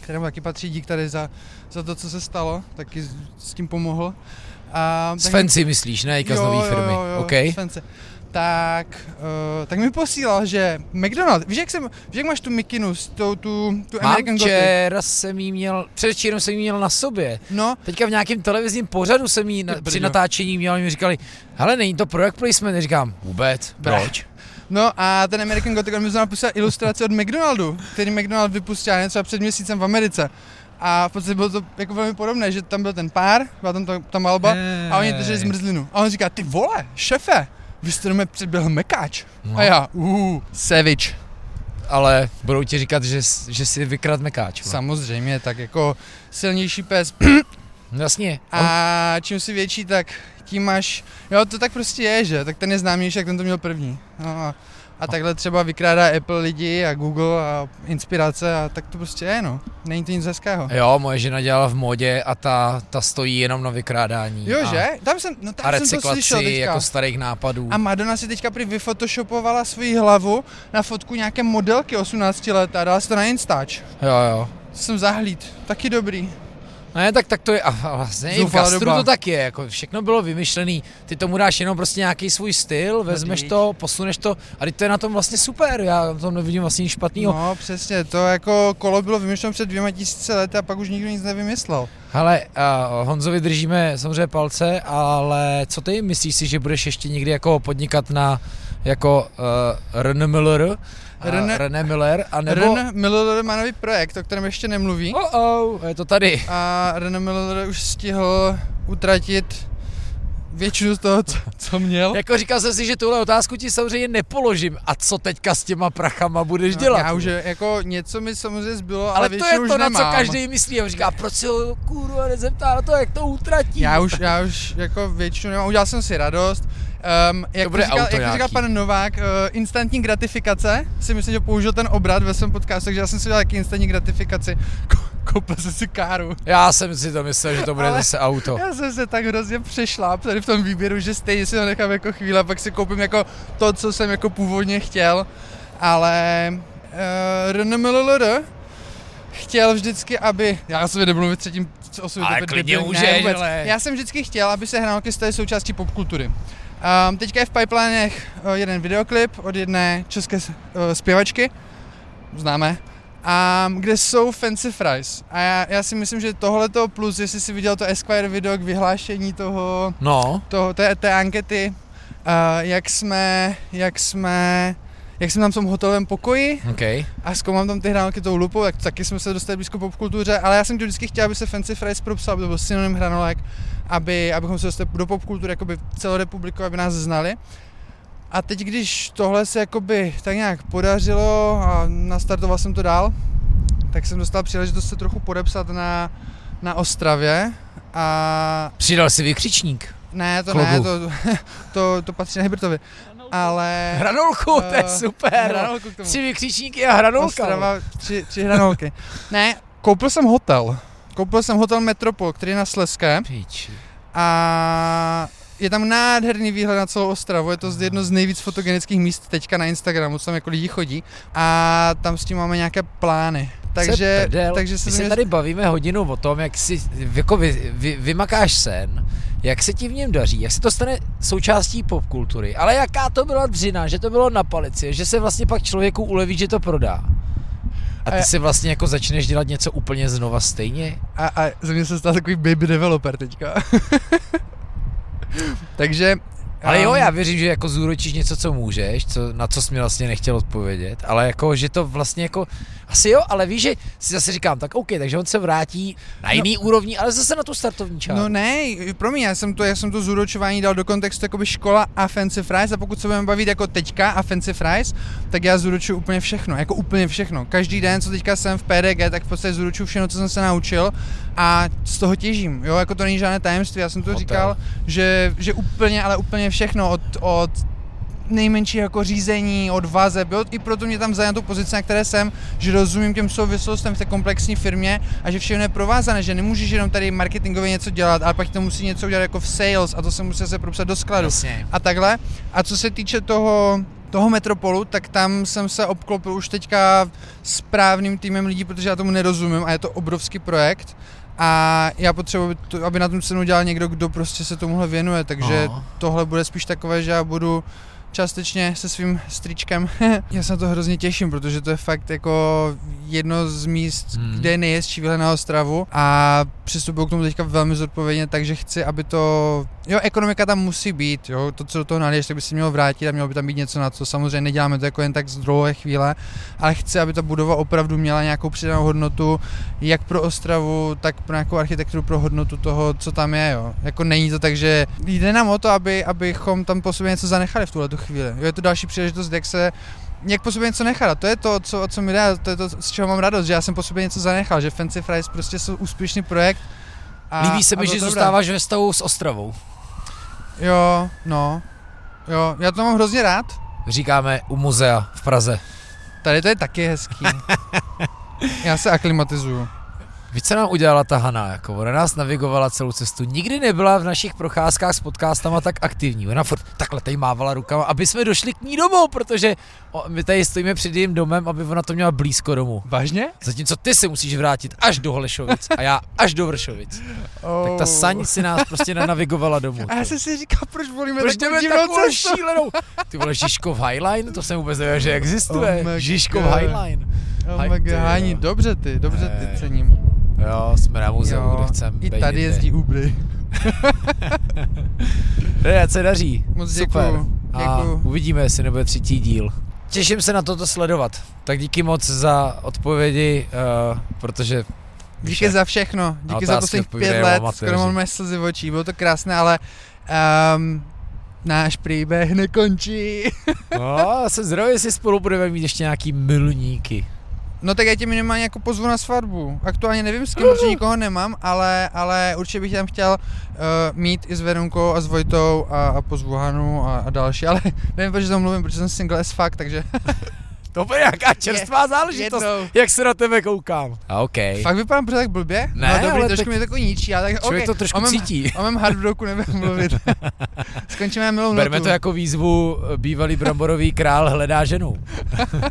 kterému taky patří dík tady za, za to, co se stalo, taky s, s tím pomohl. A, S Fancy myslíš, ne? Jika z nový firmy. Jo, jo, OK. s Fancy. Tak, uh, tak mi posílal, že McDonald, víš jak, jsem, víš jak máš tu mikinu, s tou, tu, tu Mám American Gothic? včera jsem jí měl, předevčírem jsem jí měl na sobě. No, Teďka v nějakém televizním pořadu jsem jí na, při natáčení měl, mi říkali, hele, není to product placement, říkám, vůbec, proč? No a ten American Gothic, on mi napsal ilustraci od McDonaldu, který McDonald vypustil něco před měsícem v Americe. A v podstatě bylo to jako velmi podobné, že tam byl ten pár, byla tam ta, ta malba a oni drželi zmrzlinu. A on říká, ty vole, šefe, vy jste mě předběhl mekáč. No. A já, uh, savage. Ale budou ti říkat, že, že si vykrad mekáč. vole. Samozřejmě, tak jako silnější pes Jasně. A čím si větší, tak tím máš, jo to tak prostě je, že, tak ten je známější, jak ten to měl první. No, a, a takhle třeba vykrádá Apple lidi a Google a inspirace a tak to prostě je, no. Není to nic hezkého. Jo, moje žena dělala v modě a ta, ta stojí jenom na vykrádání. Jo, a, že? Tam jsem, no tam A jsem to slyšel teďka. jako starých nápadů. A Madonna si teďka prý vyfotoshopovala svoji hlavu na fotku nějaké modelky 18 let a dala si to na Instač. Jo, jo. Jsem zahlíd, taky dobrý. Ne, tak, tak to je, a vlastně i v gastru doba. to tak je, jako všechno bylo vymyšlený, ty tomu dáš jenom prostě nějaký svůj styl, vezmeš No, to, posuneš to a teď to je na tom vlastně super, já v tom nevidím vlastně nic špatného. No přesně, to jako kolo bylo vymyšleno před dvěma tisíce lety a pak už nikdo nic nevymyslel. Hele, uh, Honzovi držíme samozřejmě palce, ale co ty myslíš si, že budeš ještě někdy jako podnikat na jako uh, Miller, uh, René- René Miller, a nebo... Ren Miller má nový projekt, o kterém ještě nemluví. Oh, oh, je to tady. A René Miller už stihl utratit většinu z toho, co, co měl. Jako říkal jsem si, že tuhle otázku ti samozřejmě nepoložím. A co teďka s těma prachama budeš dělat? No, Já už jako něco mi samozřejmě zbylo, ale, ale to je to, už na nemám. co každý myslí. A říká, proč se ho kurva nezeptá na to, jak to utratí. Já už, já už jako většinu nemám, udělal jsem si radost. Um, jak, to bude říkal, auto jak to říkal pan Novák, uh, instantní gratifikace, si myslím, že použil ten obrat ve svém podcastu, takže já jsem si udělal taky instantní gratifikaci. Ko- Koupil jsem si káru. Já jsem si to myslel, že to bude Ale- zase auto. Já jsem se tak hrozně přešláp tady v tom výběru, že stejně si ho nechám jako chvíli a pak si koupím jako to, co jsem jako původně chtěl. Ale uh, RNMLLR chtěl vždycky, aby, já jsem nebudu mluvit třetím osobě, Ale to klidně můžeš, ale- Já jsem vždycky chtěl, aby se hránky staly součástí popkultury. Um, teďka je v pipelinech uh, jeden videoklip od jedné české uh, zpěvačky, známe, um, kde jsou fancy fries. A já, já si myslím, že tohleto plus, jestli si viděl to Esquire video k vyhlášení toho, No, toho té, té ankety, uh, jak jsme, jak jsme, jak jsem tam v tom hotelovém pokoji OK. a zkoumám tam ty hranolky tou lupou, tak taky jsme se dostali blízko popkultuře, ale já jsem to vždycky chtěl, aby se fancy fries propsal, aby to byl synonym hranolek, aby, abychom se dostali do popkultury jakoby celorepubliku, aby nás znali. A teď, když tohle se jakoby tak nějak podařilo a nastartoval jsem to dál, tak jsem dostal příležitost se trochu podepsat na, na Ostravě a Přidal si vykřičník. ne, to Klobu. ne, to, to, to patří na Hybertovi, ale... Hranolku, to je eh, super. Hranolku k tomu. Tři vykřičníky a hranolka. Ostrava, tři, tři hranolky. ne, koupil jsem hotel. Koupil jsem hotel Metropol, který je na Sleské Piči. a je tam nádherný výhled na celou Ostravu, je to jedno z nejvíc fotogenických míst teďka na Instagramu, co tam jako lidi chodí a tam s tím máme nějaké plány. Takže, prdel. takže se My se mě- tady bavíme hodinu o tom, jak si jako vy, vy, vymakáš sen, jak se ti v něm daří, jak se to stane součástí popkultury, ale jaká to byla dřina, že to bylo na palici, že se vlastně pak člověku uleví, že to prodá. A ty A- si vlastně jako začneš dělat něco úplně znova stejně? A, a ze mě se stal takový baby developer teďka. takže... Ale jo, um, já věřím, že jako zúročíš něco, co můžeš, co, na co jsi mi vlastně nechtěl odpovědět, ale jako, že to vlastně jako, asi jo, ale víš, že si zase říkám, tak OK, takže on se vrátí na jiný no, úrovni, ale zase na tu startovní čáru. No ne, promiň, já jsem to, já jsem to zúročování dal do kontextu jakoby škola a fancy fries a pokud se budeme bavit jako teďka a fancy fries, tak já zúročuju úplně všechno, jako úplně všechno. Každý den, co teďka jsem v PDG, tak v podstatě zúročuju všechno, co jsem se naučil a z toho těžím, jo, jako to není žádné tajemství, já jsem to Hotel. říkal, že, že úplně, ale úplně všechno od, od nejmenší jako řízení, od vazeb, jo? i proto mě tam na tu pozici, na které jsem, že rozumím těm souvislostem v té komplexní firmě a že všechno je provázané, že nemůžeš jenom tady marketingově něco dělat, ale pak to musí něco udělat jako v sales a to se musí se propsat do skladu Jasně. a takhle. A co se týče toho, toho Metropolu, tak tam jsem se obklopil už teďka správným týmem lidí, protože já tomu nerozumím a je to obrovský projekt. A já potřebuji, aby na tom cenu dělal někdo, kdo prostě se tomuhle věnuje, takže Aha. tohle bude spíš takové, že já budu částečně se svým stričkem. já se na to hrozně těším, protože to je fakt jako jedno z míst, Hmm. kde je nejhezčí výhled na Ostravu a přistupuju k tomu teďka velmi zodpovědně, takže chci, aby to, jo, ekonomika tam musí být, jo, to, co do toho naliješ, tak by se mělo vrátit a mělo by tam být něco na co. Samozřejmě neděláme to jako jen tak z druhé chvíle, ale chci, aby ta budova opravdu měla nějakou přidanou hodnotu, jak pro Ostravu, tak pro nějakou architekturu, pro hodnotu toho, co tam je, jo. Jako není to tak, že jde nám o to, aby, abychom tam po sobě něco zanechali v tuhle chvíli. Jo, je to další příležitost, jak se jak po sobě něco nechat. A to je to, co, o co mi dá, to je to, z čeho mám radost, že já jsem po sobě něco zanechal, že Fancy Fries prostě jsou úspěšný projekt A, Líbí se mi, že dobré. zůstáváš ve stavu s Ostravou. Jo, no. Jo, já to mám hrozně rád. Říkáme u muzea v Praze. Tady to je taky hezký. já se aklimatizuju. Víš, co nám udělala ta Hana? Jako, ona nás navigovala celou cestu. Nikdy nebyla v našich procházkách s podcastama tak aktivní. Ona furt takhle tady mávala rukama, aby jsme došli k ní domů, protože my tady stojíme před jejím domem, aby ona to měla blízko domů. Vážně? Zatímco ty se musíš vrátit až do Holešovic a já až do Vršovic. Oh. Tak ta saň si nás prostě nenavigovala domů. A já jsem si říkal, proč volíme Proč takovou jdeme divnou takovou cestu? šílenou? Ty vole, Žižkov Highline? To jsem vůbec nevěděl, že existuje. Oh Žižkov God. Highline. Oh my ty God, dobře ty, dobře ty cením. Jo, jsme na muzeu, Jo, kde chcem I tady jinde. jezdí Ubry. Ne, ať se daří. Moc Super. děkuju, A děkuju. uvidíme, jestli nebude třetí díl. Těším se na toto sledovat. Tak díky moc za odpovědi, uh, protože Díky za všechno, díky za posledních pět let, skoro mám mé slzy v očích, bylo to krásné, ale um, náš příběh nekončí. no, já jsem zdravý, jestli spolu budeme mít ještě nějaký milníky. No tak já tě minimálně jako pozvu na svatbu. Aktuálně nevím s kým, protože nikoho nemám, ale, ale určitě bych tam chtěl uh, mít i s Verunkou a s Vojtou a, a pozvu Hanu a, a další, ale nevím, proč to mluvím, protože jsem single as fuck, takže To bude nějaká čerstvá záležitost, jednou. jak se na tebe koukám. A OK. Fakt vypadám pořád tak blbě? Ne, no, dobrý, ale trošku tak mě takový ničí, ale tak Člověk okay. to trošku o mém, cítí. O mém hardrocku nebudem mluvit. Skončíme milou Bereme notu. to jako výzvu bývalý bramborový král hledá ženu.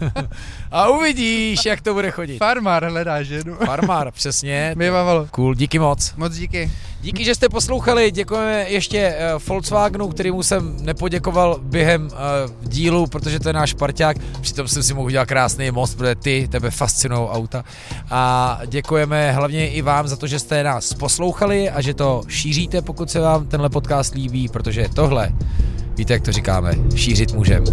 a uvidíš, jak to bude chodit. Farmár hledá ženu. Farmár, přesně. Bývalo. Cool, díky moc. Moc díky. Díky, že jste poslouchali, děkujeme ještě uh, Volkswagenu, kterýmu jsem nepoděkoval během uh, dílu, protože to je náš parťák, přitom jsem si mohl udělat krásný most, protože ty, tebe fascinují auta. A děkujeme hlavně i vám za to, že jste nás poslouchali a že to šíříte, pokud se vám tenhle podcast líbí, protože tohle, víte, jak to říkáme, šířit můžeme.